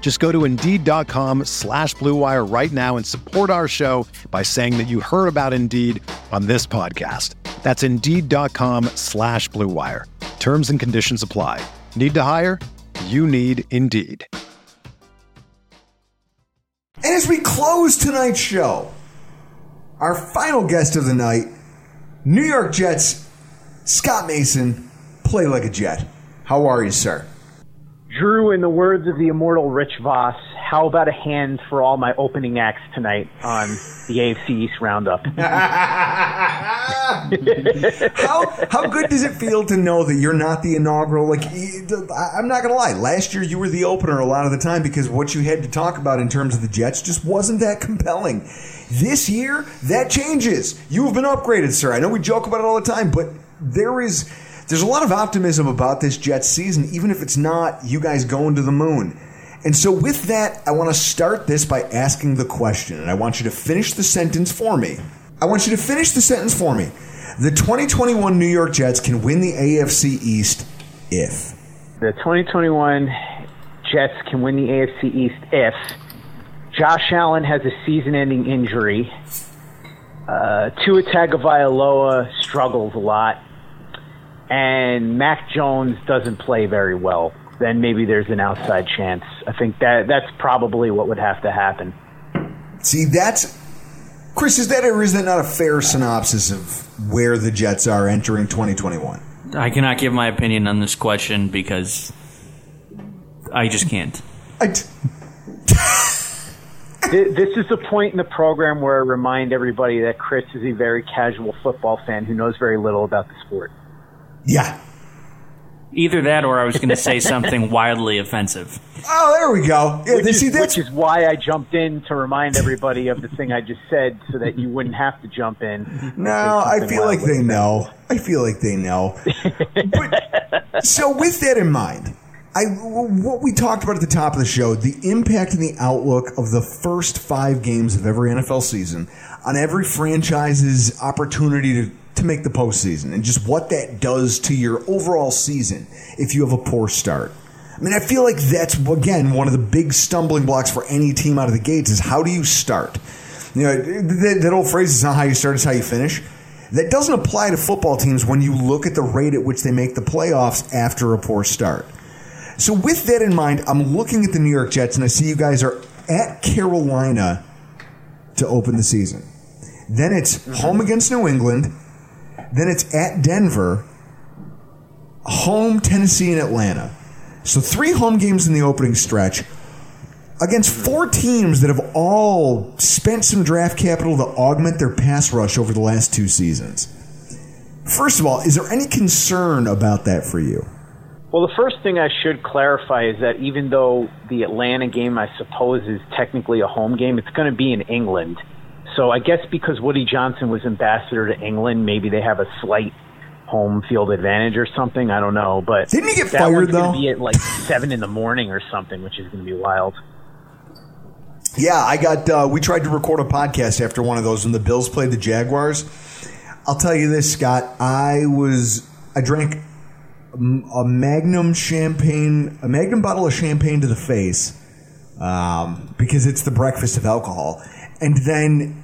Just go to Indeed.com slash BlueWire right now and support our show by saying that you heard about Indeed on this podcast. That's Indeed.com slash BlueWire. Terms and conditions apply. Need to hire? You need Indeed. And as we close tonight's show, our final guest of the night, New York Jets, Scott Mason, play like a Jet. How are you, sir? Drew, in the words of the immortal Rich Voss, how about a hand for all my opening acts tonight on the AFC East Roundup? (laughs) how how good does it feel to know that you're not the inaugural? Like, I'm not gonna lie. Last year you were the opener a lot of the time because what you had to talk about in terms of the Jets just wasn't that compelling. This year that changes. You have been upgraded, sir. I know we joke about it all the time, but there is there's a lot of optimism about this Jets season, even if it's not you guys going to the moon. And so, with that, I want to start this by asking the question, and I want you to finish the sentence for me. I want you to finish the sentence for me. The 2021 New York Jets can win the AFC East if. The 2021 Jets can win the AFC East if Josh Allen has a season-ending injury. Uh, Tua Tagovailoa struggles a lot, and Mac Jones doesn't play very well. Then maybe there's an outside chance. I think that that's probably what would have to happen. See, that's. Chris, is that or is that not a fair synopsis of where the Jets are entering 2021? I cannot give my opinion on this question because I just can't. I t- (laughs) this is the point in the program where I remind everybody that Chris is a very casual football fan who knows very little about the sport. Yeah. Either that or I was going to say something (laughs) wildly offensive. Oh, there we go. Yeah, which, they- is, see, which is why I jumped in to remind everybody of the thing I just said so that you wouldn't have to jump in. No, I feel like they know. I feel like they know. But, so, with that in mind, I what we talked about at the top of the show, the impact and the outlook of the first five games of every NFL season on every franchise's opportunity to, to make the postseason, and just what that does to your overall season if you have a poor start. I mean, I feel like that's again one of the big stumbling blocks for any team out of the gates is how do you start? You know, that, that old phrase is not how you start, it's how you finish. That doesn't apply to football teams when you look at the rate at which they make the playoffs after a poor start. So, with that in mind, I'm looking at the New York Jets and I see you guys are at Carolina to open the season. Then it's mm-hmm. home against New England. Then it's at Denver, home Tennessee and Atlanta. So, three home games in the opening stretch against four teams that have all spent some draft capital to augment their pass rush over the last two seasons. First of all, is there any concern about that for you? Well, the first thing I should clarify is that even though the Atlanta game, I suppose, is technically a home game, it's going to be in England. So I guess because Woody Johnson was ambassador to England, maybe they have a slight home field advantage or something. I don't know, but Didn't he get that fired, one's though? Be at like seven in the morning or something, which is going to be wild. Yeah, I got. Uh, we tried to record a podcast after one of those when the Bills played the Jaguars. I'll tell you this, Scott. I was. I drank a Magnum champagne, a Magnum bottle of champagne to the face, um, because it's the breakfast of alcohol. And then,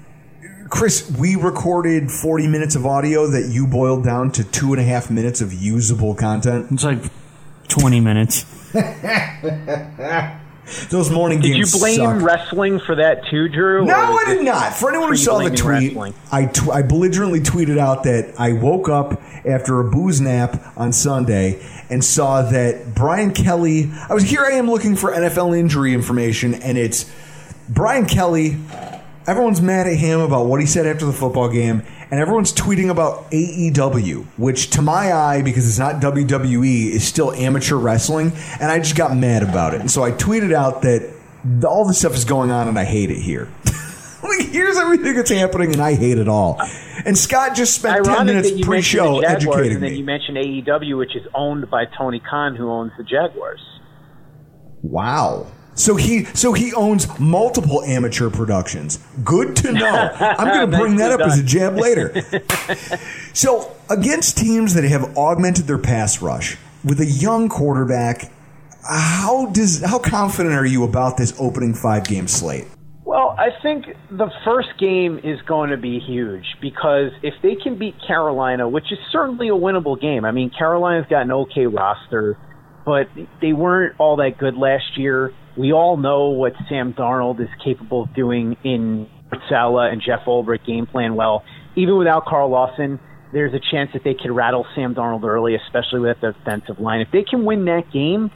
Chris, we recorded forty minutes of audio that you boiled down to two and a half minutes of usable content. It's like twenty minutes. (laughs) Those morning Did you blame suck. wrestling for that too, Drew? No, I did not. For anyone who saw the tweet, wrestling? I, tw- I belligerently tweeted out that I woke up after a booze nap on Sunday and saw that Brian Kelly. I was here. I am looking for NFL injury information, and it's Brian Kelly. Everyone's mad at him about what he said after the football game, and everyone's tweeting about AEW, which to my eye, because it's not WWE, is still amateur wrestling, and I just got mad about it. And so I tweeted out that all this stuff is going on, and I hate it here. (laughs) like, here's everything that's happening, and I hate it all. And Scott just spent ten minutes pre-show educating and then me. you mentioned AEW, which is owned by Tony Khan, who owns the Jaguars. Wow. So he so he owns multiple amateur productions. Good to know. (laughs) I'm going to bring that up as a jab later. (laughs) so against teams that have augmented their pass rush with a young quarterback, how does how confident are you about this opening five game slate? Well, I think the first game is going to be huge because if they can beat Carolina, which is certainly a winnable game. I mean, Carolina's got an okay roster, but they weren't all that good last year. We all know what Sam Darnold is capable of doing in Saleh and Jeff Ulbrich game plan well. Even without Carl Lawson, there's a chance that they could rattle Sam Darnold early, especially with the defensive line. If they can win that game,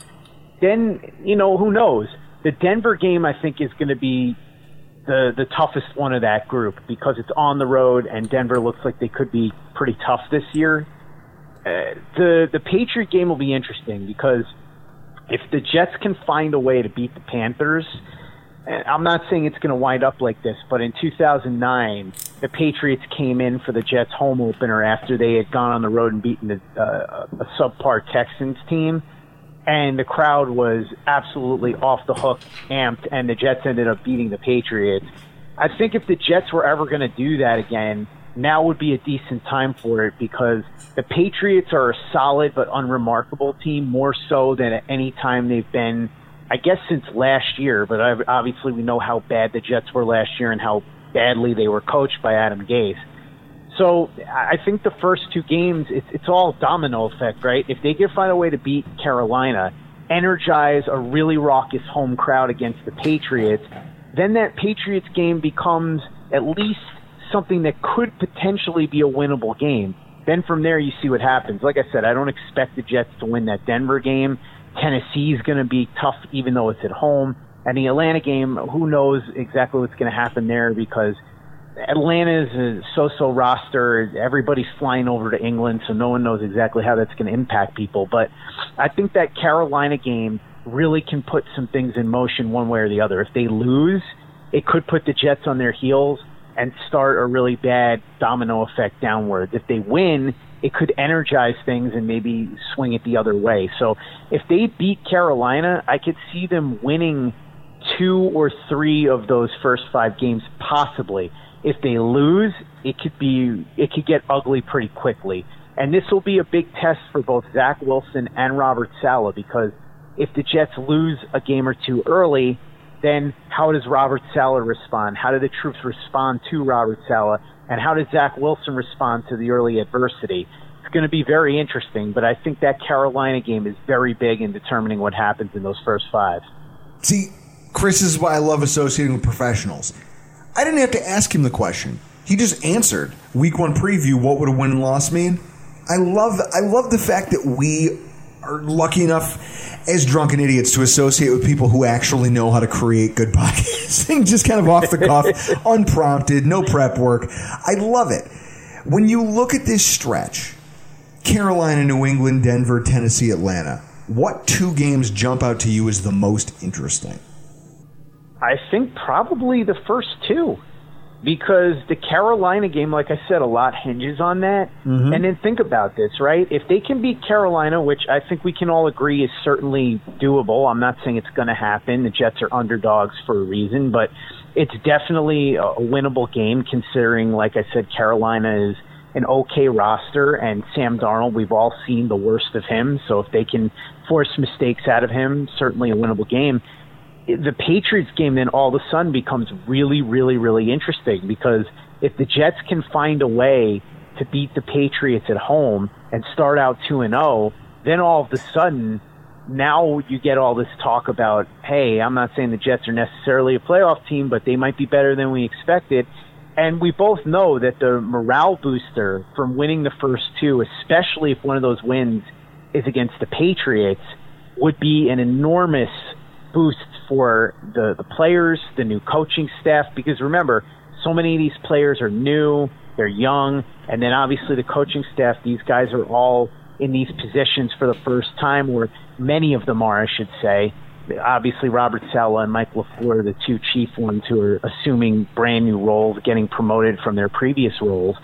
then you know who knows. The Denver game, I think, is going to be the the toughest one of that group because it's on the road and Denver looks like they could be pretty tough this year. Uh, the the Patriot game will be interesting because if the Jets can find a way to beat the Panthers, I'm not saying it's going to wind up like this, but in 2009, the Patriots came in for the Jets home opener after they had gone on the road and beaten the, uh, a subpar Texans team and the crowd was absolutely off the hook, amped, and the Jets ended up beating the Patriots. I think if the Jets were ever going to do that again, now would be a decent time for it because the Patriots are a solid but unremarkable team, more so than at any time they've been, I guess, since last year. But ob- obviously, we know how bad the Jets were last year and how badly they were coached by Adam Gase. So I think the first two games, it's, it's all domino effect, right? If they can find a way to beat Carolina, energize a really raucous home crowd against the Patriots, then that Patriots game becomes at least something that could potentially be a winnable game. Then from there, you see what happens. Like I said, I don't expect the Jets to win that Denver game. Tennessee's going to be tough, even though it's at home. And the Atlanta game, who knows exactly what's going to happen there because Atlanta's a so-so roster. Everybody's flying over to England, so no one knows exactly how that's going to impact people. But I think that Carolina game really can put some things in motion one way or the other. If they lose, it could put the Jets on their heels and start a really bad domino effect downwards. If they win, it could energize things and maybe swing it the other way. So if they beat Carolina, I could see them winning two or three of those first five games possibly. If they lose, it could be it could get ugly pretty quickly. And this will be a big test for both Zach Wilson and Robert Saleh because if the Jets lose a game or two early, then how does Robert Saleh respond? How do the troops respond to Robert Saleh? And how does Zach Wilson respond to the early adversity? It's going to be very interesting, but I think that Carolina game is very big in determining what happens in those first five. See, Chris is why I love associating with professionals. I didn't have to ask him the question. He just answered. Week one preview, what would a win and loss mean? I love I love the fact that we are lucky enough as drunken idiots to associate with people who actually know how to create good (laughs) podcasting, just kind of off the cuff, (laughs) unprompted, no prep work. I love it. When you look at this stretch, Carolina, New England, Denver, Tennessee, Atlanta. what two games jump out to you as the most interesting? I think probably the first two. Because the Carolina game, like I said, a lot hinges on that. Mhm. And then think about this, right? If they can beat Carolina, which I think we can all agree is certainly doable, I'm not saying it's going to happen. The Jets are underdogs for a reason, but it's definitely a a winnable game considering, like I said, Carolina is an okay roster, and Sam Darnold, we've all seen the worst of him. So if they can force mistakes out of him, certainly a winnable game the Patriots game then all of a sudden becomes really, really, really interesting because if the Jets can find a way to beat the Patriots at home and start out 2 and 0, then all of a sudden now you get all this talk about, hey, I'm not saying the Jets are necessarily a playoff team, but they might be better than we expected. And we both know that the morale booster from winning the first two, especially if one of those wins is against the Patriots, would be an enormous boost for the, the players, the new coaching staff, because remember, so many of these players are new, they're young, and then obviously the coaching staff, these guys are all in these positions for the first time, or many of them are, I should say. Obviously, Robert Saleh and Mike LaFleur the two chief ones who are assuming brand new roles, getting promoted from their previous roles.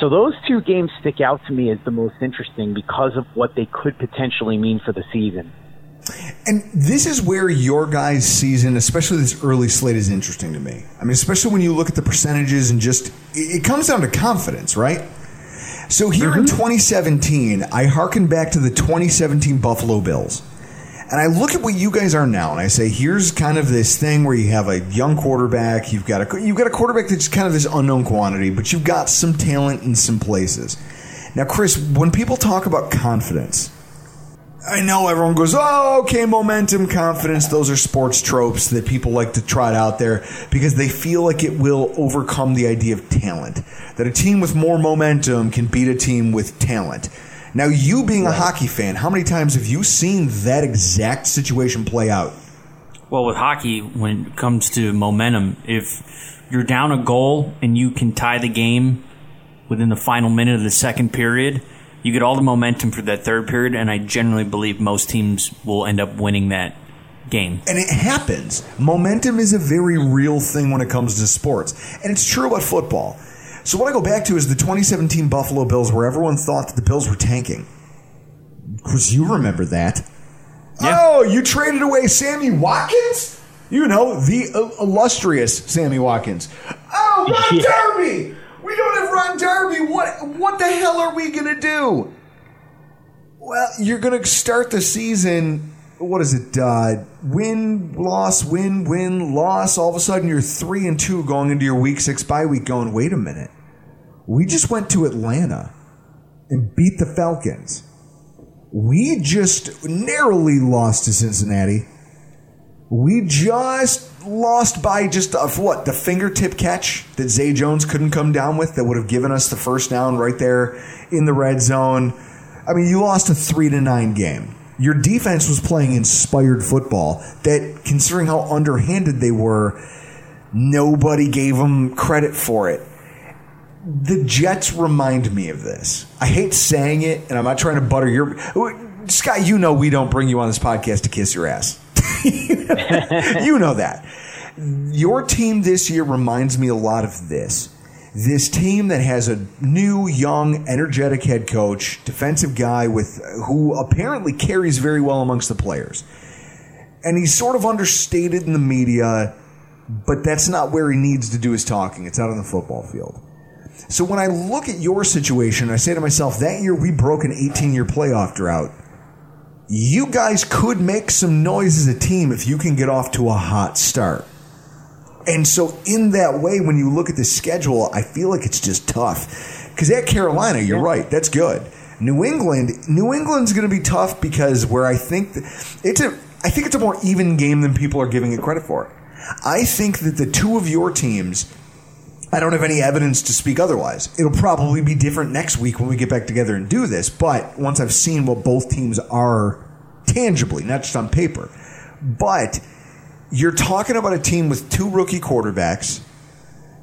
So those two games stick out to me as the most interesting because of what they could potentially mean for the season. And this is where your guys' season, especially this early slate, is interesting to me. I mean, especially when you look at the percentages and just, it comes down to confidence, right? So here in mm-hmm. 2017, I hearken back to the 2017 Buffalo Bills. And I look at what you guys are now, and I say, here's kind of this thing where you have a young quarterback. You've got a you've got a quarterback that's kind of this unknown quantity, but you've got some talent in some places. Now, Chris, when people talk about confidence, I know everyone goes, oh, okay, momentum, confidence. Those are sports tropes that people like to trot out there because they feel like it will overcome the idea of talent. That a team with more momentum can beat a team with talent. Now, you being a hockey fan, how many times have you seen that exact situation play out? Well, with hockey, when it comes to momentum, if you're down a goal and you can tie the game within the final minute of the second period, you get all the momentum for that third period, and I generally believe most teams will end up winning that game. And it happens. Momentum is a very real thing when it comes to sports. And it's true about football. So what I go back to is the 2017 Buffalo Bills where everyone thought that the Bills were tanking. Because you remember that. Yeah. Oh, you traded away Sammy Watkins? You know, the uh, illustrious Sammy Watkins. Oh, (laughs) Ron Yeah. Darby! We don't have Ron Darby. What what the hell are we going to do? Well, you're going to start the season. What is it? Uh, win, loss, win, win, loss. All of a sudden, you're three and two going into your week six bye week. Going, wait a minute. We just went to Atlanta and beat the Falcons. We just narrowly lost to Cincinnati. We just lost by just uh, what the fingertip catch that Zay Jones couldn't come down with that would have given us the first down right there in the red zone. I mean, you lost a three to nine game. Your defense was playing inspired football that, considering how underhanded they were, nobody gave them credit for it. The Jets remind me of this. I hate saying it, and I'm not trying to butter your. Scott, you know we don't bring you on this podcast to kiss your ass. (laughs) you know that. Your team this year reminds me a lot of this. This team that has a new, young, energetic head coach, defensive guy with who apparently carries very well amongst the players. And he's sort of understated in the media, but that's not where he needs to do his talking. It's out on the football field. So when I look at your situation, I say to myself, that year we broke an 18 year playoff drought. You guys could make some noise as a team if you can get off to a hot start. And so, in that way, when you look at the schedule, I feel like it's just tough. Because at Carolina, you're right, that's good. New England, New England's going to be tough because where I think it's a, I think it's a more even game than people are giving it credit for. I think that the two of your teams I don't have any evidence to speak otherwise. It'll probably be different next week when we get back together and do this. But once I've seen what both teams are tangibly, not just on paper, but you're talking about a team with two rookie quarterbacks.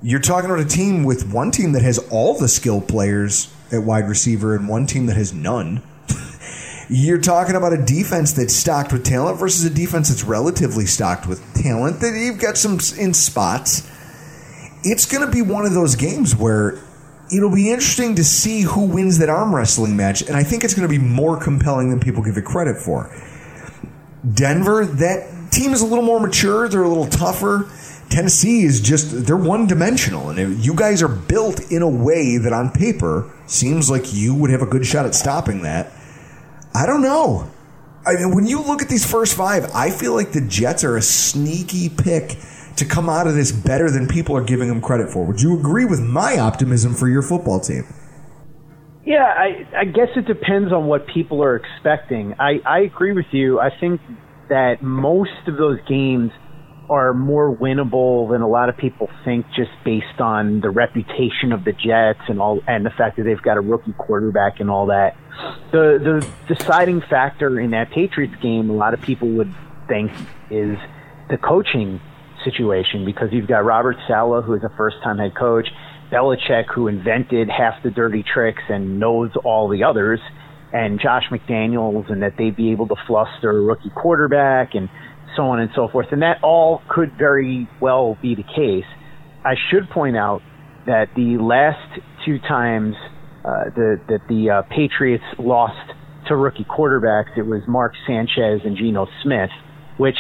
You're talking about a team with one team that has all the skilled players at wide receiver and one team that has none. (laughs) You're talking about a defense that's stocked with talent versus a defense that's relatively stocked with talent. That you've got some in spots. It's going to be one of those games where it'll be interesting to see who wins that arm wrestling match, and I think it's going to be more compelling than people give it credit for. Denver, that team is a little more mature. They're a little tougher. Tennessee is just they're one dimensional, and you guys are built in a way that on paper seems like you would have a good shot at stopping that. I don't know. I mean, when you look at these first five, I feel like the Jets are a sneaky pick to come out of this better than people are giving them credit for. Would you agree with my optimism for your football team? Yeah, I, I guess it depends on what people are expecting. I, I agree with you. I think that most of those games are more winnable than a lot of people think just based on the reputation of the Jets and all and the fact that they've got a rookie quarterback and all that. The the deciding factor in that Patriots game a lot of people would think is the coaching situation because you've got Robert Saleh, who is a first time head coach, Belichick who invented half the dirty tricks and knows all the others, and Josh McDaniels and that they'd be able to fluster a rookie quarterback and so on and so forth. And that all could very well be the case. I should point out that the last two times uh, the, that the uh, Patriots lost to rookie quarterbacks, it was Mark Sanchez and Geno Smith, which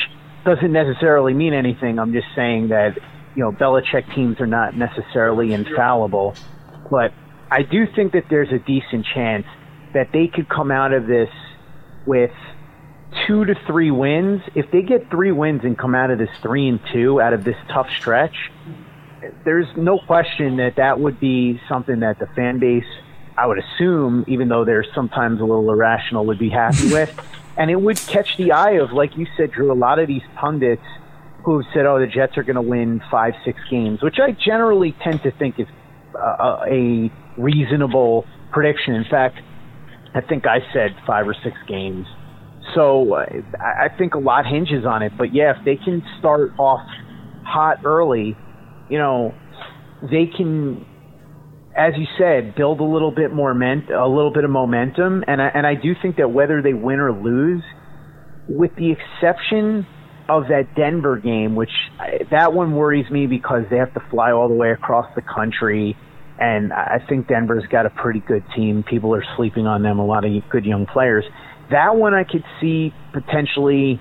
doesn't necessarily mean anything. I'm just saying that you know Belichick teams are not necessarily infallible, but I do think that there's a decent chance that they could come out of this with two to three wins. If they get three wins and come out of this three and two out of this tough stretch, there's no question that that would be something that the fan base, I would assume, even though they're sometimes a little irrational, would be happy (laughs) with. And it would catch the eye of, like you said, Drew, a lot of these pundits who have said, oh, the Jets are going to win five, six games, which I generally tend to think is uh, a reasonable prediction. In fact, I think I said five or six games so I think a lot hinges on it. But yeah, if they can start off hot early, you know, they can, as you said, build a little bit more ment- a little bit of momentum. And I, and I do think that whether they win or lose, with the exception of that Denver game, which that one worries me because they have to fly all the way across the country. And I think Denver's got a pretty good team. People are sleeping on them, a lot of good young players. That one I could see potentially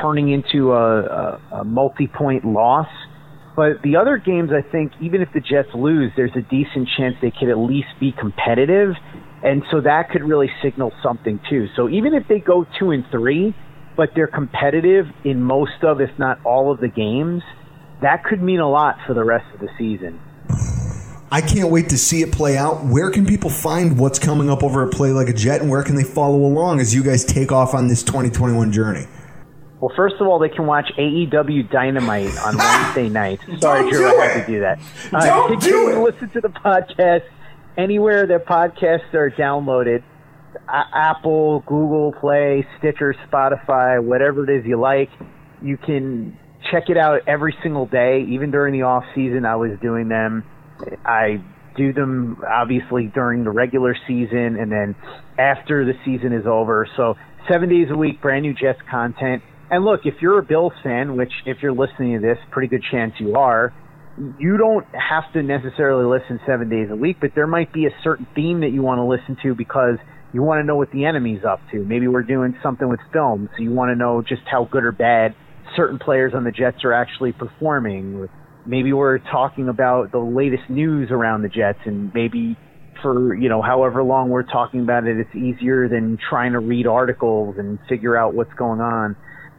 turning into a, a, a multi-point loss. But the other games, I think, even if the Jets lose, there's a decent chance they could at least be competitive, and so that could really signal something too. So even if they go two and three, but they're competitive in most of, if not all of the games, that could mean a lot for the rest of the season. I can't wait to see it play out. Where can people find what's coming up over at Play Like a Jet, and where can they follow along as you guys take off on this 2021 journey? Well, first of all, they can watch AEW Dynamite on (laughs) Wednesday night. Sorry, Drew, I had to do that. Uh, Don't do it. Listen to the podcast anywhere their podcasts are downloaded. Apple, Google Play, Stitcher, Spotify, whatever it is you like. You can check it out every single day. Even during the off season, I was doing them I do them obviously during the regular season and then after the season is over. So seven days a week, brand new Jets content. And look, if you're a Bills fan, which if you're listening to this, pretty good chance you are, you don't have to necessarily listen seven days a week, but there might be a certain theme that you want to listen to because you want to know what the enemy's up to. Maybe we're doing something with film, so you want to know just how good or bad certain players on the Jets are actually performing maybe we're talking about the latest news around the Jets and maybe for, you know, however long we're talking about it, it's easier than trying to read articles and figure out what's going on.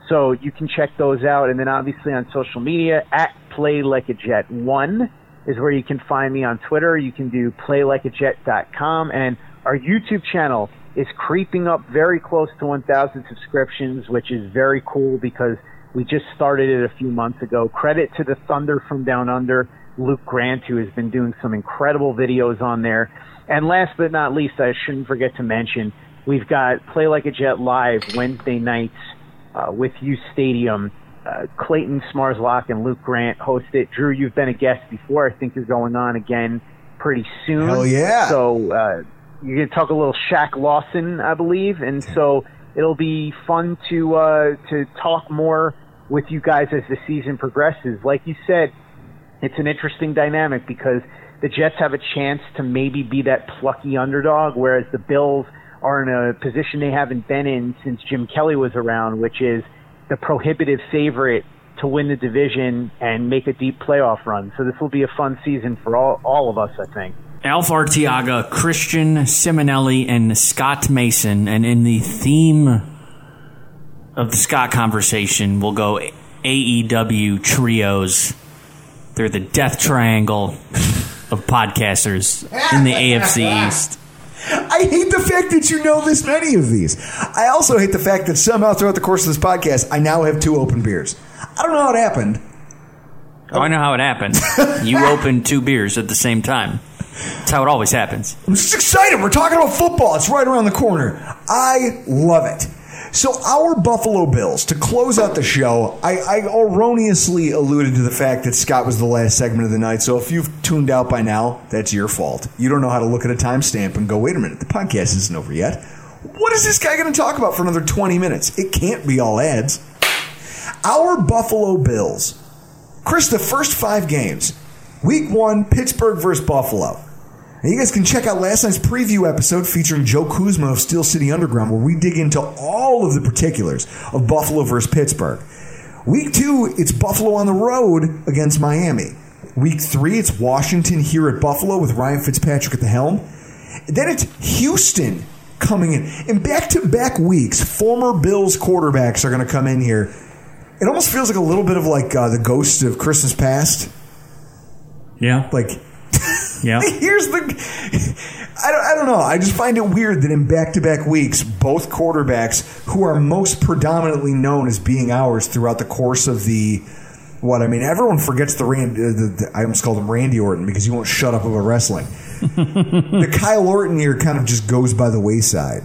So you can check those out. And then obviously on social media at Play Like a Jet 1 is where you can find me on Twitter. You can do playlikeajet.com and our YouTube channel is creeping up very close to 1,000 subscriptions, which is very cool because we just started it a few months ago. Credit to the Thunder from Down Under, Luke Grant, who has been doing some incredible videos on there. And last but not least, I shouldn't forget to mention, we've got Play Like a Jet live Wednesday nights uh, with U Stadium. Uh, Clayton Smarslock and Luke Grant host it. Drew, you've been a guest before. I think you're going on again pretty soon. Hell yeah! So uh, you're going to talk a little Shaq Lawson, I believe, and so it'll be fun to uh, to talk more with you guys as the season progresses. Like you said, it's an interesting dynamic because the Jets have a chance to maybe be that plucky underdog, whereas the Bills are in a position they haven't been in since Jim Kelly was around, which is the prohibitive favorite to win the division and make a deep playoff run. So this will be a fun season for all, all of us, I think. Alf Artiaga, Christian Simonelli, and Scott Mason. And in the theme of the Scott conversation, we'll go AEW trios. They're the death triangle of podcasters in the AFC East. I hate the fact that you know this many of these. I also hate the fact that somehow throughout the course of this podcast, I now have two open beers. I don't know how it happened. Oh, I know how it happened. (laughs) you opened two beers at the same time. That's how it always happens. I'm just excited. We're talking about football. It's right around the corner. I love it. So, our Buffalo Bills, to close out the show, I, I, erroneously alluded to the fact that Scott was the last segment of the night. So, if you've tuned out by now, that's your fault. You don't know how to look at a timestamp and go, wait a minute, the podcast isn't over yet. What is this guy going to talk about for another 20 minutes? It can't be all ads. Our Buffalo Bills. Chris, the first five games week one, Pittsburgh versus Buffalo. And you guys can check out last night's preview episode featuring Joe Kuzma of Steel City Underground, where we dig into all of the particulars of Buffalo versus Pittsburgh. Week two, it's Buffalo on the road against Miami. Week three, it's Washington here at Buffalo with Ryan Fitzpatrick at the helm. Then it's Houston coming in. In back to back weeks, former Bills quarterbacks are going to come in here. It almost feels like a little bit of like uh, the ghost of Christmas past. Yeah. Like, yeah. (laughs) Here's the. I don't, I don't know. I just find it weird that in back to back weeks, both quarterbacks who are most predominantly known as being ours throughout the course of the. What I mean, everyone forgets the Randy. Uh, the, the, I almost called him Randy Orton because he won't shut up about wrestling. (laughs) the Kyle Orton year kind of just goes by the wayside.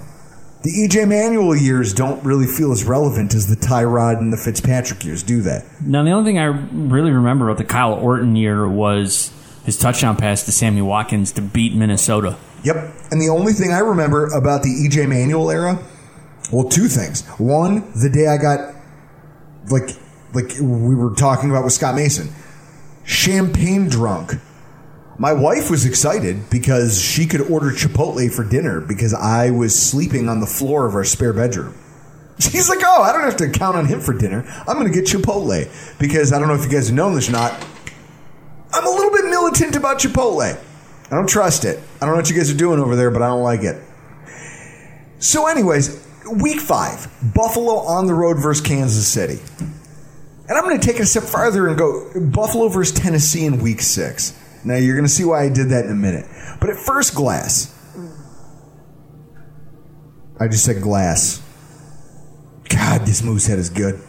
The EJ Manuel years don't really feel as relevant as the Tyrod and the Fitzpatrick years do that. Now, the only thing I really remember about the Kyle Orton year was his touchdown pass to Sammy Watkins to beat Minnesota. Yep. And the only thing I remember about the EJ Manuel era, well, two things. One, the day I got, like, like we were talking about with Scott Mason, champagne drunk. My wife was excited because she could order Chipotle for dinner because I was sleeping on the floor of our spare bedroom. She's like, oh, I don't have to count on him for dinner. I'm going to get Chipotle because I don't know if you guys know this or not. I'm a little militant about Chipotle. I don't trust it. I don't know what you guys are doing over there, but I don't like it. So, anyways, week five Buffalo on the road versus Kansas City. And I'm going to take it a step farther and go Buffalo versus Tennessee in week six. Now, you're going to see why I did that in a minute. But at first glass, I just said glass. God, this Moosehead is good. (laughs)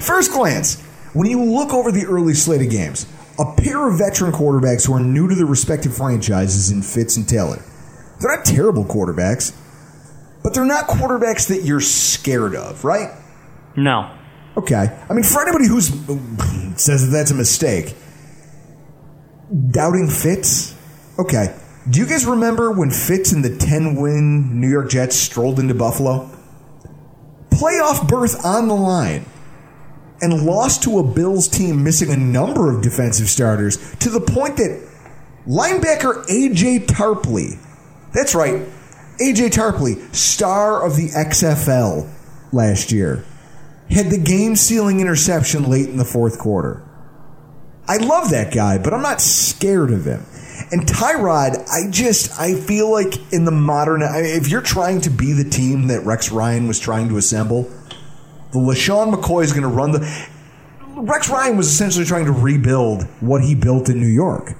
first glance, when you look over the early slate of games, a pair of veteran quarterbacks who are new to their respective franchises in Fitz and Taylor. They're not terrible quarterbacks, but they're not quarterbacks that you're scared of, right? No. Okay. I mean, for anybody who says that that's a mistake, doubting Fitz? Okay. Do you guys remember when Fitz and the 10 win New York Jets strolled into Buffalo? Playoff berth on the line and lost to a Bills team missing a number of defensive starters to the point that linebacker AJ Tarpley, that's right, AJ Tarpley, star of the XFL last year, had the game sealing interception late in the fourth quarter. I love that guy, but I'm not scared of him. And Tyrod, I just I feel like in the modern, I mean, if you're trying to be the team that Rex Ryan was trying to assemble, the LeSean McCoy is going to run the. Rex Ryan was essentially trying to rebuild what he built in New York.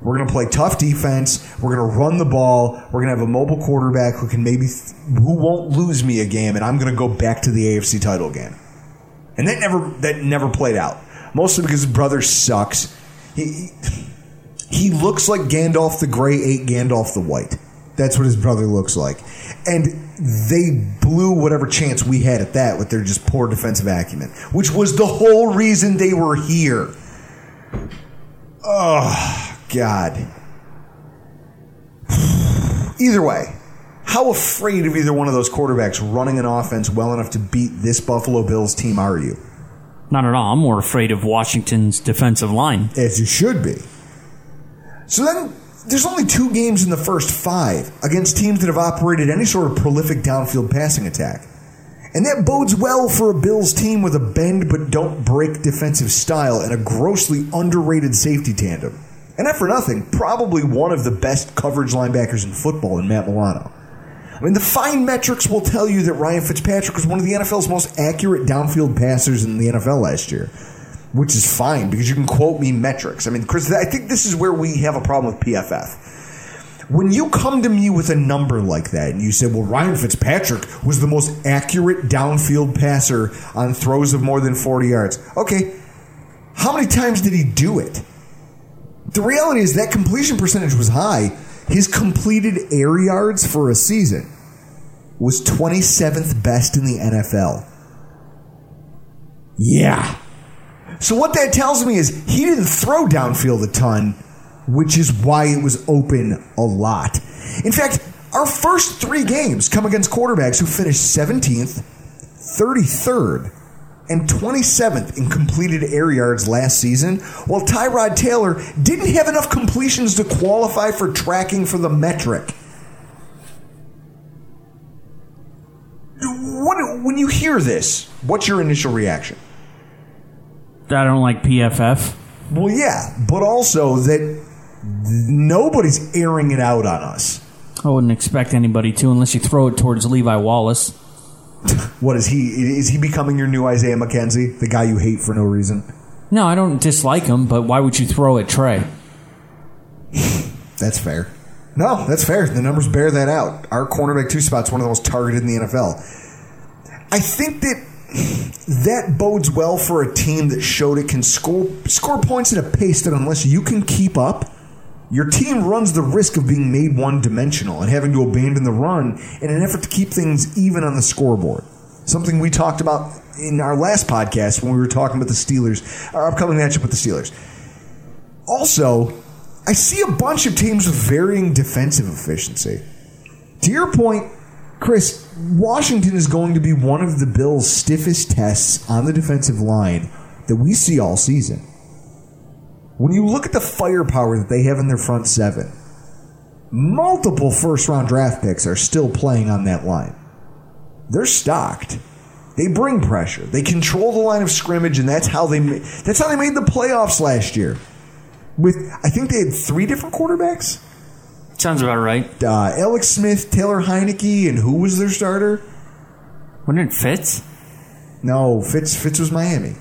We're going to play tough defense. We're going to run the ball. We're going to have a mobile quarterback who can maybe who won't lose me a game, and I'm going to go back to the AFC title game. And that never that never played out. Mostly because his brother sucks. He he looks like Gandalf the Grey ate Gandalf the White. That's what his brother looks like. And they blew whatever chance we had at that with their just poor defensive acumen, which was the whole reason they were here. Oh, God. (sighs) Either way, how afraid of either one of those quarterbacks running an offense well enough to beat this Buffalo Bills team are you? Not at all. I'm more afraid of Washington's defensive line. As you should be. So then there's only two games in the first five against teams that have operated any sort of prolific downfield passing attack. And that bodes well for a Bills team with a bend but don't break defensive style and a grossly underrated safety tandem. And not for nothing, probably one of the best coverage linebackers in football in Matt Milano. I mean, the fine metrics will tell you that Ryan Fitzpatrick was one of the NFL's most accurate downfield passers in the NFL last year, which is fine because you can quote me metrics. I mean, Chris, I think this is where we have a problem with PFF. When you come to me with a number like that and you say, well, Ryan Fitzpatrick was the most accurate downfield passer on throws of more than 40 yards. Okay, how many times did he do it? The reality is that completion percentage was high. His completed air yards for a season was 27th best in the NFL. Yeah. So what that tells me is he didn't throw downfield a ton, which is why it was open a lot. In fact, our first three games come against quarterbacks who finished 17th, 33rd, and 27th in completed air yards last season, while Tyrod Taylor didn't have enough completions to qualify for tracking for the metric. When you hear this, what's your initial reaction? I don't like PFF. Well, yeah, but also that nobody's airing it out on us. I wouldn't expect anybody to unless you throw it towards Levi Wallace. (laughs) What is he? Is he becoming your new Isaiah McKenzie, the guy you hate for no reason? No, I don't dislike him, but why would you throw at Trey? (laughs) That's fair. No, that's fair. The numbers bear that out. Our cornerback two spot's one of the most targeted in the NFL. I think that that bodes well for a team that showed it can score score points at a pace that unless you can keep up, your team runs the risk of being made one dimensional and having to abandon the run in an effort to keep things even on the scoreboard. Something we talked about in our last podcast when we were talking about the Steelers, our upcoming matchup with the Steelers. Also, I see a bunch of teams with varying defensive efficiency. To your point, Chris, Washington is going to be one of the Bills' stiffest tests on the defensive line that we see all season. When you look at the firepower that they have in their front seven, multiple first round draft picks are still playing on that line. They're stocked. They bring pressure. They control the line of scrimmage, and that's how they that's how they made the playoffs last year. With I think they had three different quarterbacks. Sounds about right. Uh, Alex Smith, Taylor Heinicke, and who was their starter? Wasn't it Fitz? No, Fitz. Fitz was Miami.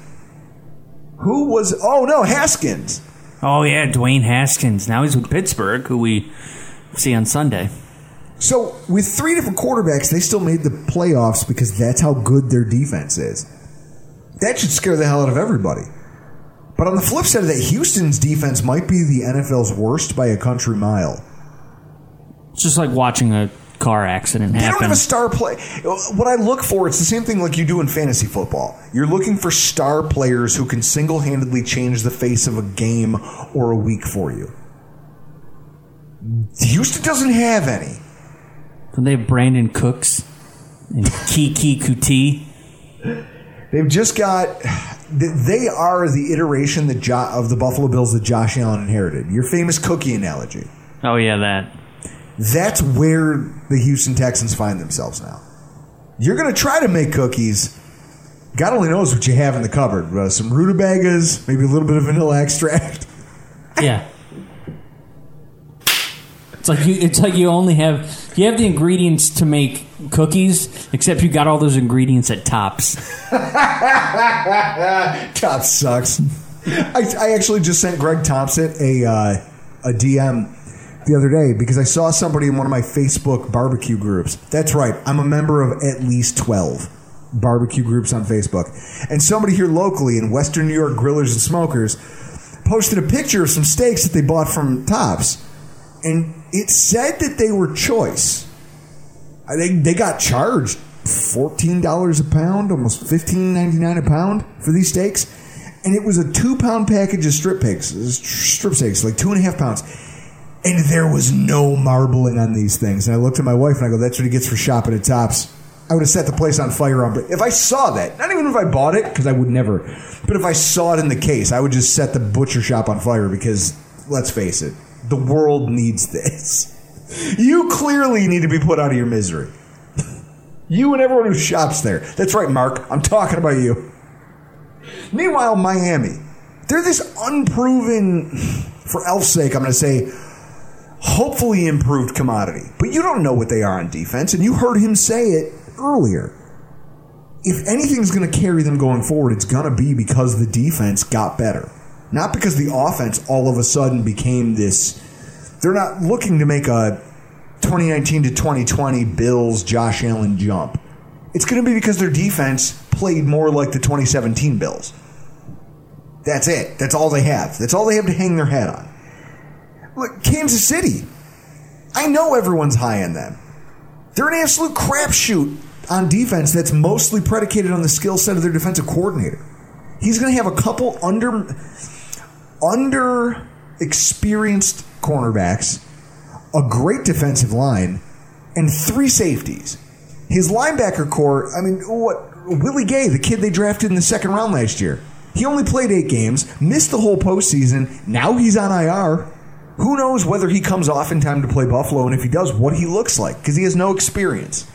Who was? Oh no, Haskins. Oh yeah, Dwayne Haskins. Now he's with Pittsburgh, who we see on Sunday. So with three different quarterbacks, they still made the playoffs because that's how good their defense is. That should scare the hell out of everybody. But on the flip side of that, Houston's defense might be the NFL's worst by a country mile. It's just like watching a car accident happen. They don't have a star play. What I look for, it's the same thing like you do in fantasy football. You're looking for star players who can single handedly change the face of a game or a week for you. Houston doesn't have any. Don't they have Brandin Cooks and Keke Coutee? They've just got. They are the iteration of the Buffalo Bills that Josh Allen inherited. Your famous cookie analogy. Oh yeah, that. That's where the Houston Texans find themselves now. You're going to try to make cookies. God only knows what you have in the cupboard. Uh, some rutabagas, maybe a little bit of vanilla extract. (laughs) Yeah. It's like you. It's like you only have you have the ingredients to make cookies, except you got all those ingredients at Tops. (laughs) Top sucks. I, I actually just sent Greg Thompson a uh, a DM the other day because I saw somebody in one of my Facebook barbecue groups. That's right, I'm a member of at least twelve barbecue groups on Facebook, and somebody here locally in Western New York Grillers and Smokers posted a picture of some steaks that they bought from Tops, and it said that they were choice. I think they got charged fourteen dollars a pound, almost fifteen ninety nine a pound for these steaks, and it was a two pound package of strip pigs, strip steaks, like two and a half pounds. And there was no marbling on these things. And I looked at my wife and I go, that's what he gets for shopping at Tops. I would have set the place on fire on if I saw that. Not even if I bought it, because I would never. But if I saw it in the case, I would just set the butcher shop on fire because let's face it, the world needs this. (laughs) You clearly need to be put out of your misery. (laughs) You and everyone who shops there. That's right, Mark. I'm talking about you. Meanwhile, Miami. They're this unproven, (laughs) for Elf's sake, I'm going to say, hopefully improved commodity. But you don't know what they are on defense, and you heard him say it earlier. If anything's going to carry them going forward, it's going to be because the defense got better. Not because the offense all of a sudden became this. They're not looking to make a 2019 to 2020 Bills Josh Allen jump. It's going to be because their defense played more like the 2017 Bills. That's it. That's all they have. That's all they have to hang their hat on. Look, Kansas City. I know everyone's high on them. They're an absolute crapshoot on defense that's mostly predicated on the skill set of their defensive coordinator. He's going to have a couple under under experienced cornerbacks, a great defensive line, and three safeties. His linebacker corps, I mean, what Willie Gay, the kid they drafted in the second round last year. He only played eight games, missed the whole postseason. Now he's on IR. Who knows whether he comes off in time to play Buffalo, and if he does, what he looks like, because he has no experience.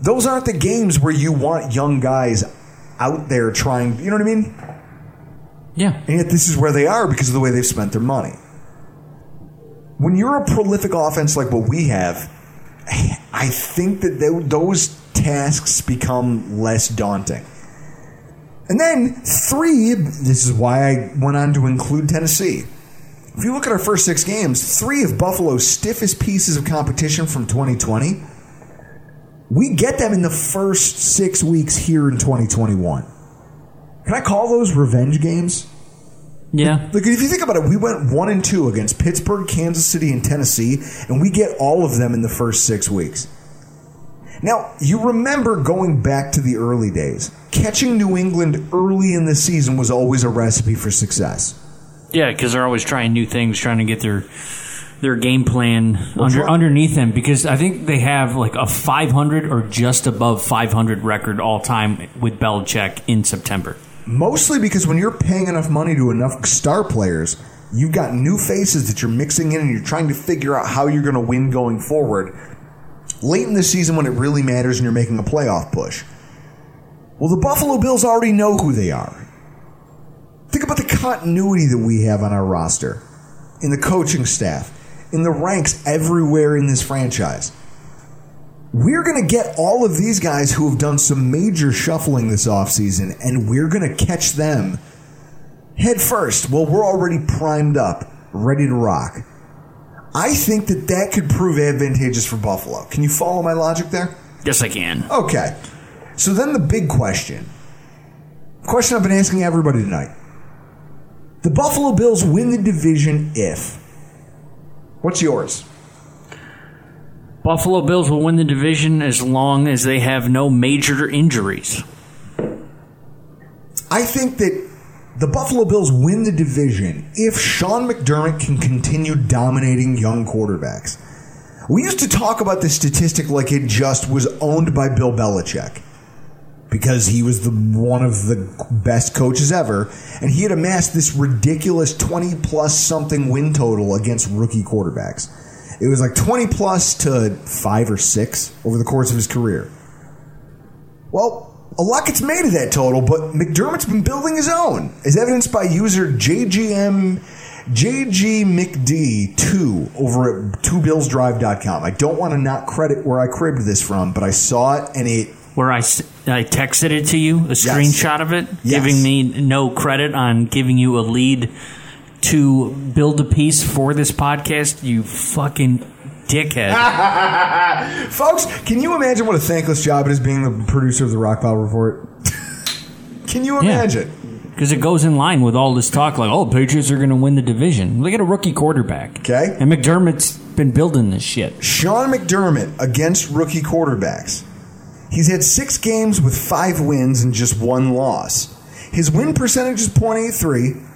Those aren't the games where you want young guys out there trying, you know what I mean? Yeah. And yet this is where they are because of the way they've spent their money. When you're a prolific offense like what we have, I think that they, those tasks become less daunting. And then three, this is why I went on to include Tennessee. If you look at our first six games, three of Buffalo's stiffest pieces of competition from 2020, we get them in the first six weeks here in 2021. Can I call those revenge games? Yeah. Look, if you think about it, we went one and two against Pittsburgh, Kansas City, and Tennessee, and we get all of them in the first six weeks. Now, you remember going back to the early days. Catching New England early in the season was always a recipe for success. Yeah, because they're always trying new things, trying to get their their game plan under, underneath them. Because I think they have like a 500 or just above 500 record all time with Belichick in September. Mostly because when you're paying enough money to enough star players, you've got new faces that you're mixing in and you're trying to figure out how you're going to win going forward. Late in the season when it really matters and you're making a playoff push. Well, the Buffalo Bills already know who they are. Think about the continuity that we have on our roster, in the coaching staff, in the ranks everywhere in this franchise. We're going to get all of these guys who have done some major shuffling this offseason, and we're going to catch them head first. Well, we're already primed up, ready to rock. I think that that could prove advantageous for Buffalo. Can you follow my logic there? Yes, I can. Okay. So then the big question. Question I've been asking everybody tonight. The Buffalo Bills win the division if. What's yours? Buffalo Bills will win the division as long as they have no major injuries. I think that the Buffalo Bills win the division if Sean McDermott can continue dominating young quarterbacks. We used to talk about this statistic like it just was owned by Bill Belichick because he was the one of the best coaches ever and he had amassed this ridiculous 20 plus something win total against rookie quarterbacks. It was like 20 plus to 5 or 6 over the course of his career. Well, a lot gets made of that total, but McDermott's been building his own, as evidenced by user JGM JGMcD2 over at twobillsdrive.com. I don't want to not credit where I cribbed this from, but I saw it and it Where I, I texted it to you, a screenshot of it, Yes. giving me no credit on giving you a lead to build a piece for this podcast, you fucking dickhead. (laughs) Folks, can you imagine what a thankless job it is being the producer of the Rockpile Report? (laughs) can you imagine? Because it goes in line with all this talk like, oh, Patriots are going to win the division. Look at a rookie quarterback. Okay. And McDermott's been building this shit. Sean McDermott against rookie quarterbacks. He's had six games with five wins and just one loss. His win percentage is .83.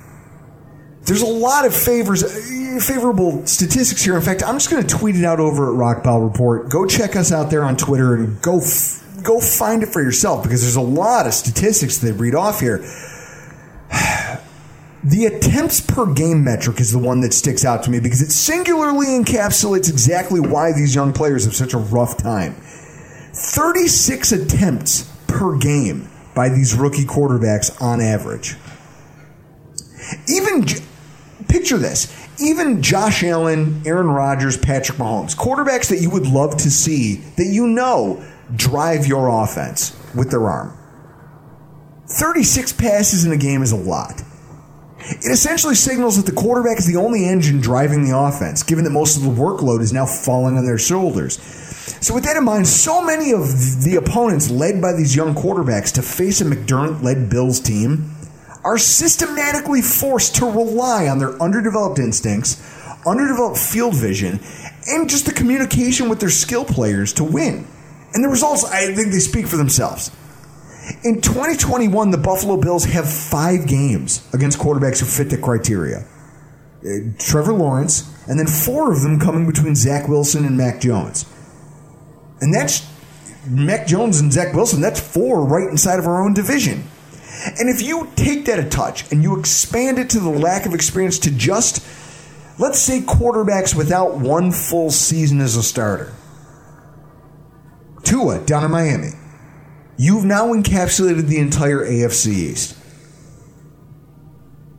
There's a lot of favors, uh, favorable statistics here. In fact, I'm just going to tweet it out over at Rock Rockpile Report. Go check us out there on Twitter and go f- go find it for yourself because there's a lot of statistics they read off here. (sighs) The attempts per game metric is the one that sticks out to me because it singularly encapsulates exactly why these young players have such a rough time. 36 attempts per game by these rookie quarterbacks on average. Even picture this, even Josh Allen, Aaron Rodgers, Patrick Mahomes, quarterbacks that you would love to see that you know drive your offense with their arm. 36 passes in a game is a lot. It essentially signals that the quarterback is the only engine driving the offense, given that most of the workload is now falling on their shoulders. So, with that in mind, so many of the opponents led by these young quarterbacks to face a McDermott led Bills team are systematically forced to rely on their underdeveloped instincts, underdeveloped field vision, and just the communication with their skill players to win. And the results, I think they speak for themselves. In 2021, the Buffalo Bills have five games against quarterbacks who fit the criteria. Uh, Trevor Lawrence, and then four of them coming between Zach Wilson and Mac Jones. And that's Mac Jones and Zach Wilson, that's four right inside of our own division. And if you take that a touch and you expand it to the lack of experience to just, let's say, quarterbacks without one full season as a starter. Tua down in Miami. You've now encapsulated the entire AFC East.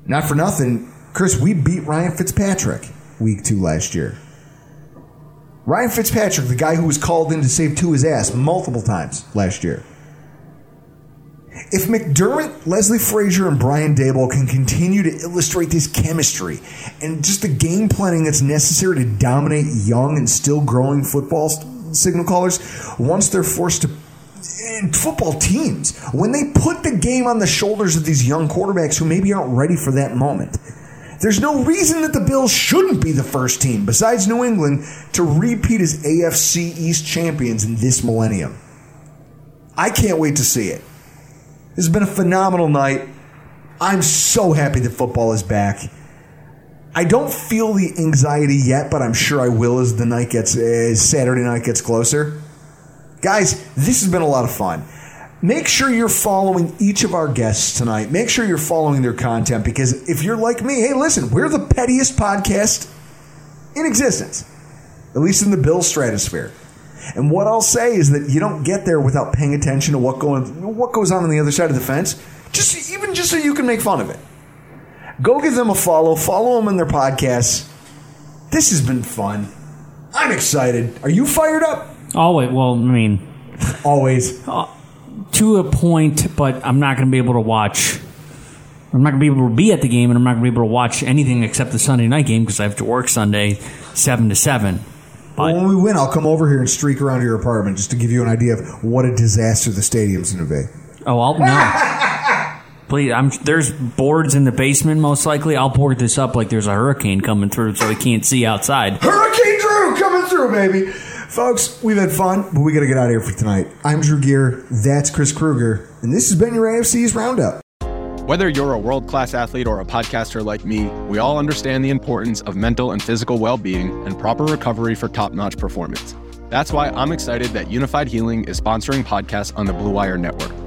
Not for nothing, Chris, we beat Ryan Fitzpatrick week two last year. Ryan Fitzpatrick, the guy who was called in to save Tua's ass multiple times last year. If McDermott, Leslie Frazier, and Brian Daboll can continue to illustrate this chemistry and just the game planning that's necessary to dominate young and still growing football signal callers, once they're forced to and football teams when they put the game on the shoulders of these young quarterbacks who maybe aren't ready for that moment. There's no reason that the Bills shouldn't be the first team, besides New England, to repeat as AFC East champions in this millennium. I can't wait to see it. This has been a phenomenal night. I'm so happy that football is back. I don't feel the anxiety yet, but I'm sure I will as the night gets as Saturday night gets closer. Guys, this has been a lot of fun. Make sure you're following each of our guests tonight. Make sure you're following their content because if you're like me, hey, listen, we're the pettiest podcast in existence, at least in the Bill stratosphere. And what I'll say is that you don't get there without paying attention to what going what goes on on the other side of the fence. Just even just so you can make fun of it. Go give them a follow. Follow them in their podcasts. This has been fun. I'm excited. Are you fired up? Always. Well, I mean, always uh, to a point, but I'm not going to be able to watch. I'm not going to be able to be at the game, and I'm not going to be able to watch anything except the Sunday night game because I have to work Sunday, seven to seven. But when we win, I'll come over here and streak around your apartment just to give you an idea of what a disaster the stadium's going to be. Oh, I'll no. (laughs) Please, I'm, there's boards in the basement, most likely. I'll board this up like there's a hurricane coming through so we can't see outside. Hurricane Drew coming through, baby. Folks, we've had fun, but we got to get out of here for tonight. I'm Drew Gear. That's Chris Krueger. And this has been your AFC East Roundup. Whether you're a world class athlete or a podcaster like me, we all understand the importance of mental and physical well being and proper recovery for top notch performance. That's why I'm excited that Unifyd Healing is sponsoring podcasts on the Blue Wire Network.